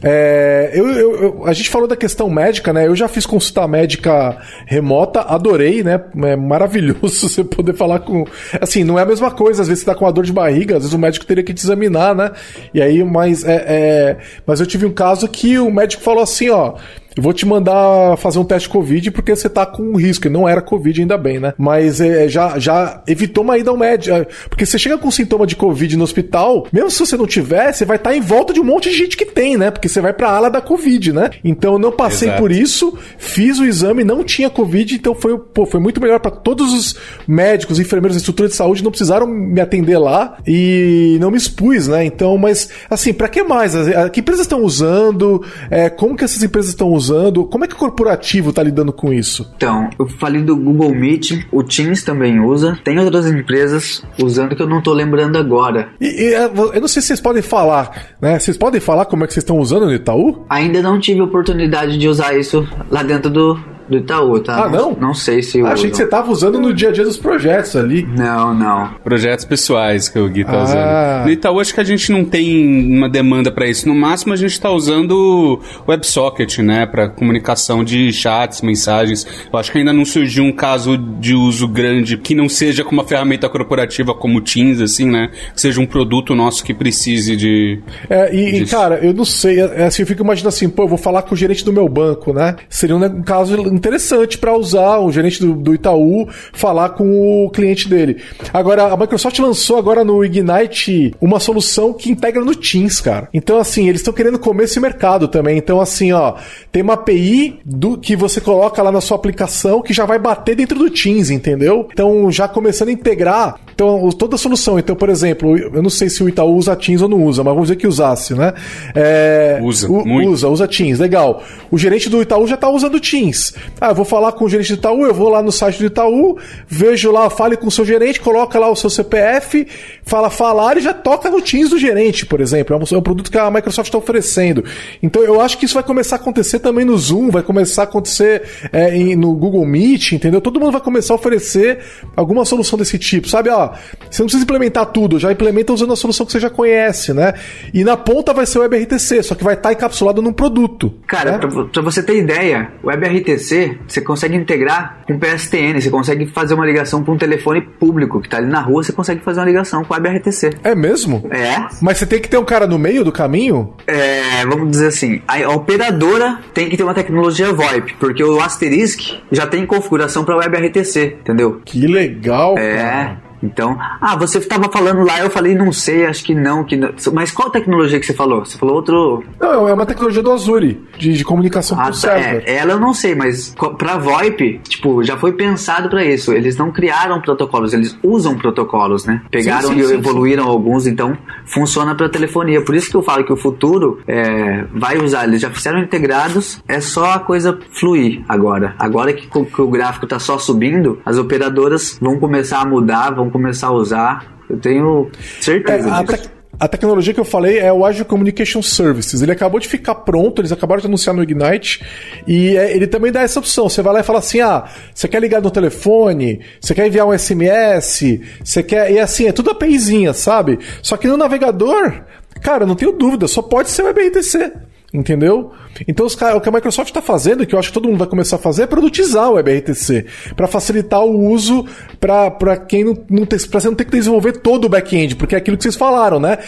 É, eu, eu, eu, a gente falou da questão médica, né? Eu já fiz consulta médica remota, adorei, né? É maravilhoso você poder falar com. Assim, não é a mesma coisa, às vezes você tá com uma dor de barriga, às vezes o médico teria que te examinar, né? E aí, mas, é, é... mas eu tive um caso que o médico falou assim: ó eu vou te mandar fazer um teste Covid porque você tá com risco. E não era Covid, ainda bem, né? Mas é, já, já evitou uma ida ao médico. É, porque você chega com sintoma de Covid no hospital, mesmo se você não tiver, você vai estar tá em volta de um monte de gente que tem, né? Porque você vai pra ala da Covid, né? Então eu não passei Exato. por isso, fiz o exame, não tinha Covid, então foi, pô, foi muito melhor para todos os médicos, enfermeiros, estrutura de saúde, não precisaram me atender lá e não me expus, né? Então, mas assim, para que mais? Que empresas estão usando? É, como que essas empresas estão usando? Usando? Como é que o corporativo está lidando com isso? Então, eu falei do Google Meet, o Teams também usa, tem outras empresas usando que eu não estou lembrando agora. E, e, é, eu não sei se vocês podem falar, né? Vocês podem falar como é que vocês estão usando no Itaú? Ainda não tive oportunidade de usar isso lá dentro do, do Itaú, tá? Ah, não? Não sei se eu. Achei que você tava usando no dia a dia dos projetos ali. Não, não. Projetos pessoais que o Gui tá ah. usando. No Itaú, acho que a gente não tem uma demanda para isso. No máximo, a gente tá usando o WebSocket, né? Para comunicação de chats, mensagens. Eu acho que ainda não surgiu um caso de uso grande que não seja com uma ferramenta corporativa como o Teams, assim, né? Que seja um produto nosso que precise de. É, e, e cara, eu não sei. É, é, assim, eu fico imaginando assim, pô, eu vou falar com o gerente do meu banco, né? Seria um caso interessante para usar o gerente do, do, Itaú falar com o cliente dele. Agora, a Microsoft lançou agora no Ignite uma solução que integra no Teams, cara. Então, assim, eles estão querendo comer esse mercado também. Então, assim, ó, tem uma API do que você coloca lá na sua aplicação que já vai bater dentro do Teams, entendeu? Então, já começando a integrar então, toda a solução. Então, por exemplo, eu não sei se o Itaú usa Teams ou não usa, mas vamos dizer que usasse, né? É, usa, u, Usa, usa Teams, legal. O gerente do Itaú já está usando Teams. Ah, eu vou falar com o gerente do Itaú, eu vou lá no site do Itaú, vejo lá, fale com o seu gerente, coloca lá o seu CPF, fala falar e já toca no Teams do gerente, por exemplo. É um, é um produto que a Microsoft está oferecendo. Então, eu acho que isso vai começar a acontecer também no Zoom, vai começar a acontecer é, em, no Google Meet, entendeu? Todo mundo vai começar a oferecer alguma solução desse tipo, sabe? Ó, você não precisa implementar tudo, já implementa usando a solução que você já conhece, né? E na ponta vai ser o WebRTC, só que vai estar tá encapsulado num produto. Cara, né? pra, pra, você ter ideia, o WebRTC você consegue integrar com PSTN, você consegue fazer uma ligação para um telefone público que tá ali na rua, você consegue fazer uma ligação com o WebRTC. É mesmo? É. Mas você tem que ter um cara no meio do caminho? É, vamos dizer assim, a operadora tem que ter uma tecnologia VoIP, porque o Asterisk já tem configuração para WebRTC, entendeu? Que legal. É. Cara. Então, ah, você estava falando lá, eu falei, não sei, acho que não, que não. Mas qual tecnologia que você falou? Você falou outro. Não, é uma tecnologia do Azure, de, de comunicação ah, por tá, server. É, ela eu não sei, mas para VoIP, tipo, já foi pensado para isso. Eles não criaram protocolos, eles usam protocolos, né? Pegaram sim, sim, e sim, evoluíram alguns, então funciona para telefonia. Por isso que eu falo que o futuro é, vai usar, eles já fizeram integrados, é só a coisa fluir agora. Agora que, que o gráfico está só subindo, as operadoras vão começar a mudar, vão começar a usar. Eu tenho certeza é, disso. A tecnologia que eu falei é o Azure Communication Services. Ele acabou de ficar pronto, eles acabaram de anunciar no Ignite. E é, ele também dá essa opção. Você vai lá e fala assim: ah, você quer ligar no telefone, você quer enviar um SMS, você quer. E assim, é tudo APIzinha, sabe? Só que no navegador, cara, não tenho dúvida, só pode ser o WebRTC. Entendeu? Então os, o que a Microsoft está fazendo, que eu acho que todo mundo vai começar a fazer, é produtizar o WebRTC para facilitar o uso para quem não, não tem, você não ter que desenvolver todo o back-end, porque é aquilo que vocês falaram, né?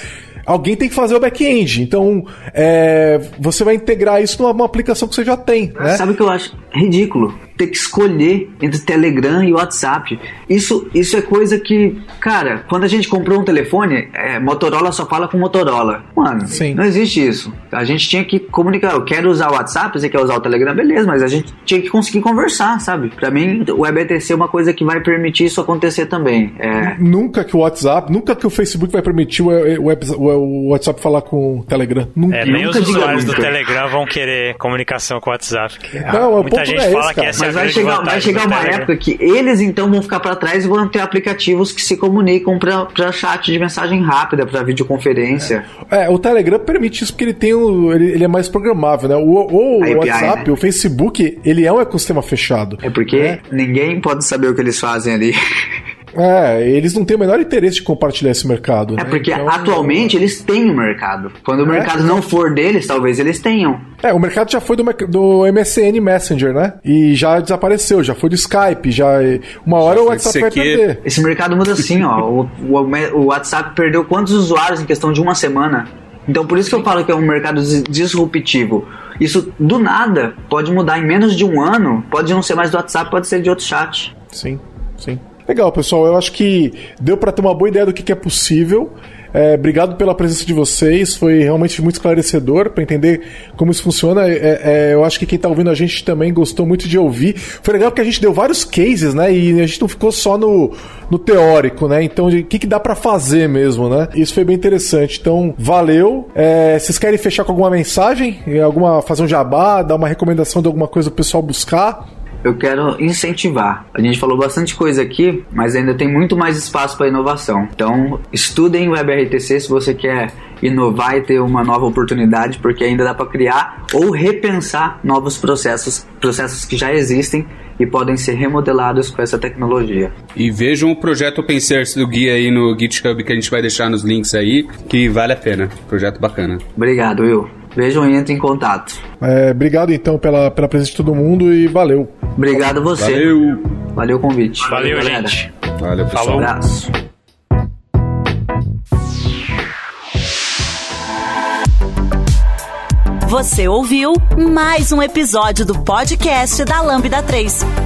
Alguém tem que fazer o back-end. Então, é, você vai integrar isso numa aplicação que você já tem. Né? Sabe o que eu acho ridículo? Ter que escolher entre Telegram e WhatsApp. Isso, isso é coisa que, cara, quando a gente comprou um telefone, é, Motorola só fala com Motorola. Mano, Sim. não existe isso. A gente tinha que comunicar. Eu quero usar o WhatsApp, você quer usar o Telegram, beleza, mas a gente tinha que conseguir conversar, sabe? Para mim, o WebTC é uma coisa que vai permitir isso acontecer também. É... Nunca que o WhatsApp, nunca que o Facebook vai permitir o, o, o WhatsApp falar com o Telegram. Nunca. É, nem nunca os usuários do Telegram vão querer comunicação com o WhatsApp. Não, Muita gente é fala esse, que essa mas vai chegar, vai chegar uma época que eles então vão ficar para trás e vão ter aplicativos que se comunicam para chat de mensagem rápida, para videoconferência. É. é. o Telegram permite isso porque ele tem o, ele, ele é mais programável, né? O, o, o WhatsApp, né? o Facebook, ele é um ecossistema fechado. É porque né? ninguém pode saber o que eles fazem ali. É, eles não têm o menor interesse de compartilhar esse mercado. É né? porque então, atualmente eles têm o um mercado. Quando o é, mercado não for deles, talvez eles tenham. É, o mercado já foi do, do MSN Messenger, né? E já desapareceu, já foi do Skype, já. Uma hora já o WhatsApp vai perder. Esse mercado muda assim, ó. O, o, o WhatsApp perdeu quantos usuários em questão de uma semana? Então por isso que eu falo que é um mercado disruptivo. Isso do nada pode mudar em menos de um ano, pode não ser mais do WhatsApp, pode ser de outro chat. Sim, sim. Legal, pessoal. Eu acho que deu para ter uma boa ideia do que, que é possível. É, obrigado pela presença de vocês, foi realmente muito esclarecedor para entender como isso funciona. É, é, eu acho que quem está ouvindo a gente também gostou muito de ouvir. Foi legal porque a gente deu vários cases, né? E a gente não ficou só no, no teórico, né? Então, o que, que dá para fazer mesmo, né? Isso foi bem interessante. Então, valeu. É, vocês querem fechar com alguma mensagem? Alguma fazer um jabá, dar uma recomendação de alguma coisa pro pessoal buscar? Eu quero incentivar. A gente falou bastante coisa aqui, mas ainda tem muito mais espaço para inovação. Então, estudem o WebRTC se você quer inovar e ter uma nova oportunidade, porque ainda dá para criar ou repensar novos processos, processos que já existem e podem ser remodelados com essa tecnologia. E vejam o projeto OpenSource do Guia aí no GitHub que a gente vai deixar nos links aí, que vale a pena. Projeto bacana. Obrigado, Will. Vejam e entrem em contato. É, obrigado então pela, pela presença de todo mundo e valeu. Obrigado a você. Valeu. Valeu o convite. Valeu, Valeu gente. Valeu, pessoal. Falou. Um abraço. Você ouviu mais um episódio do podcast da Lambda 3.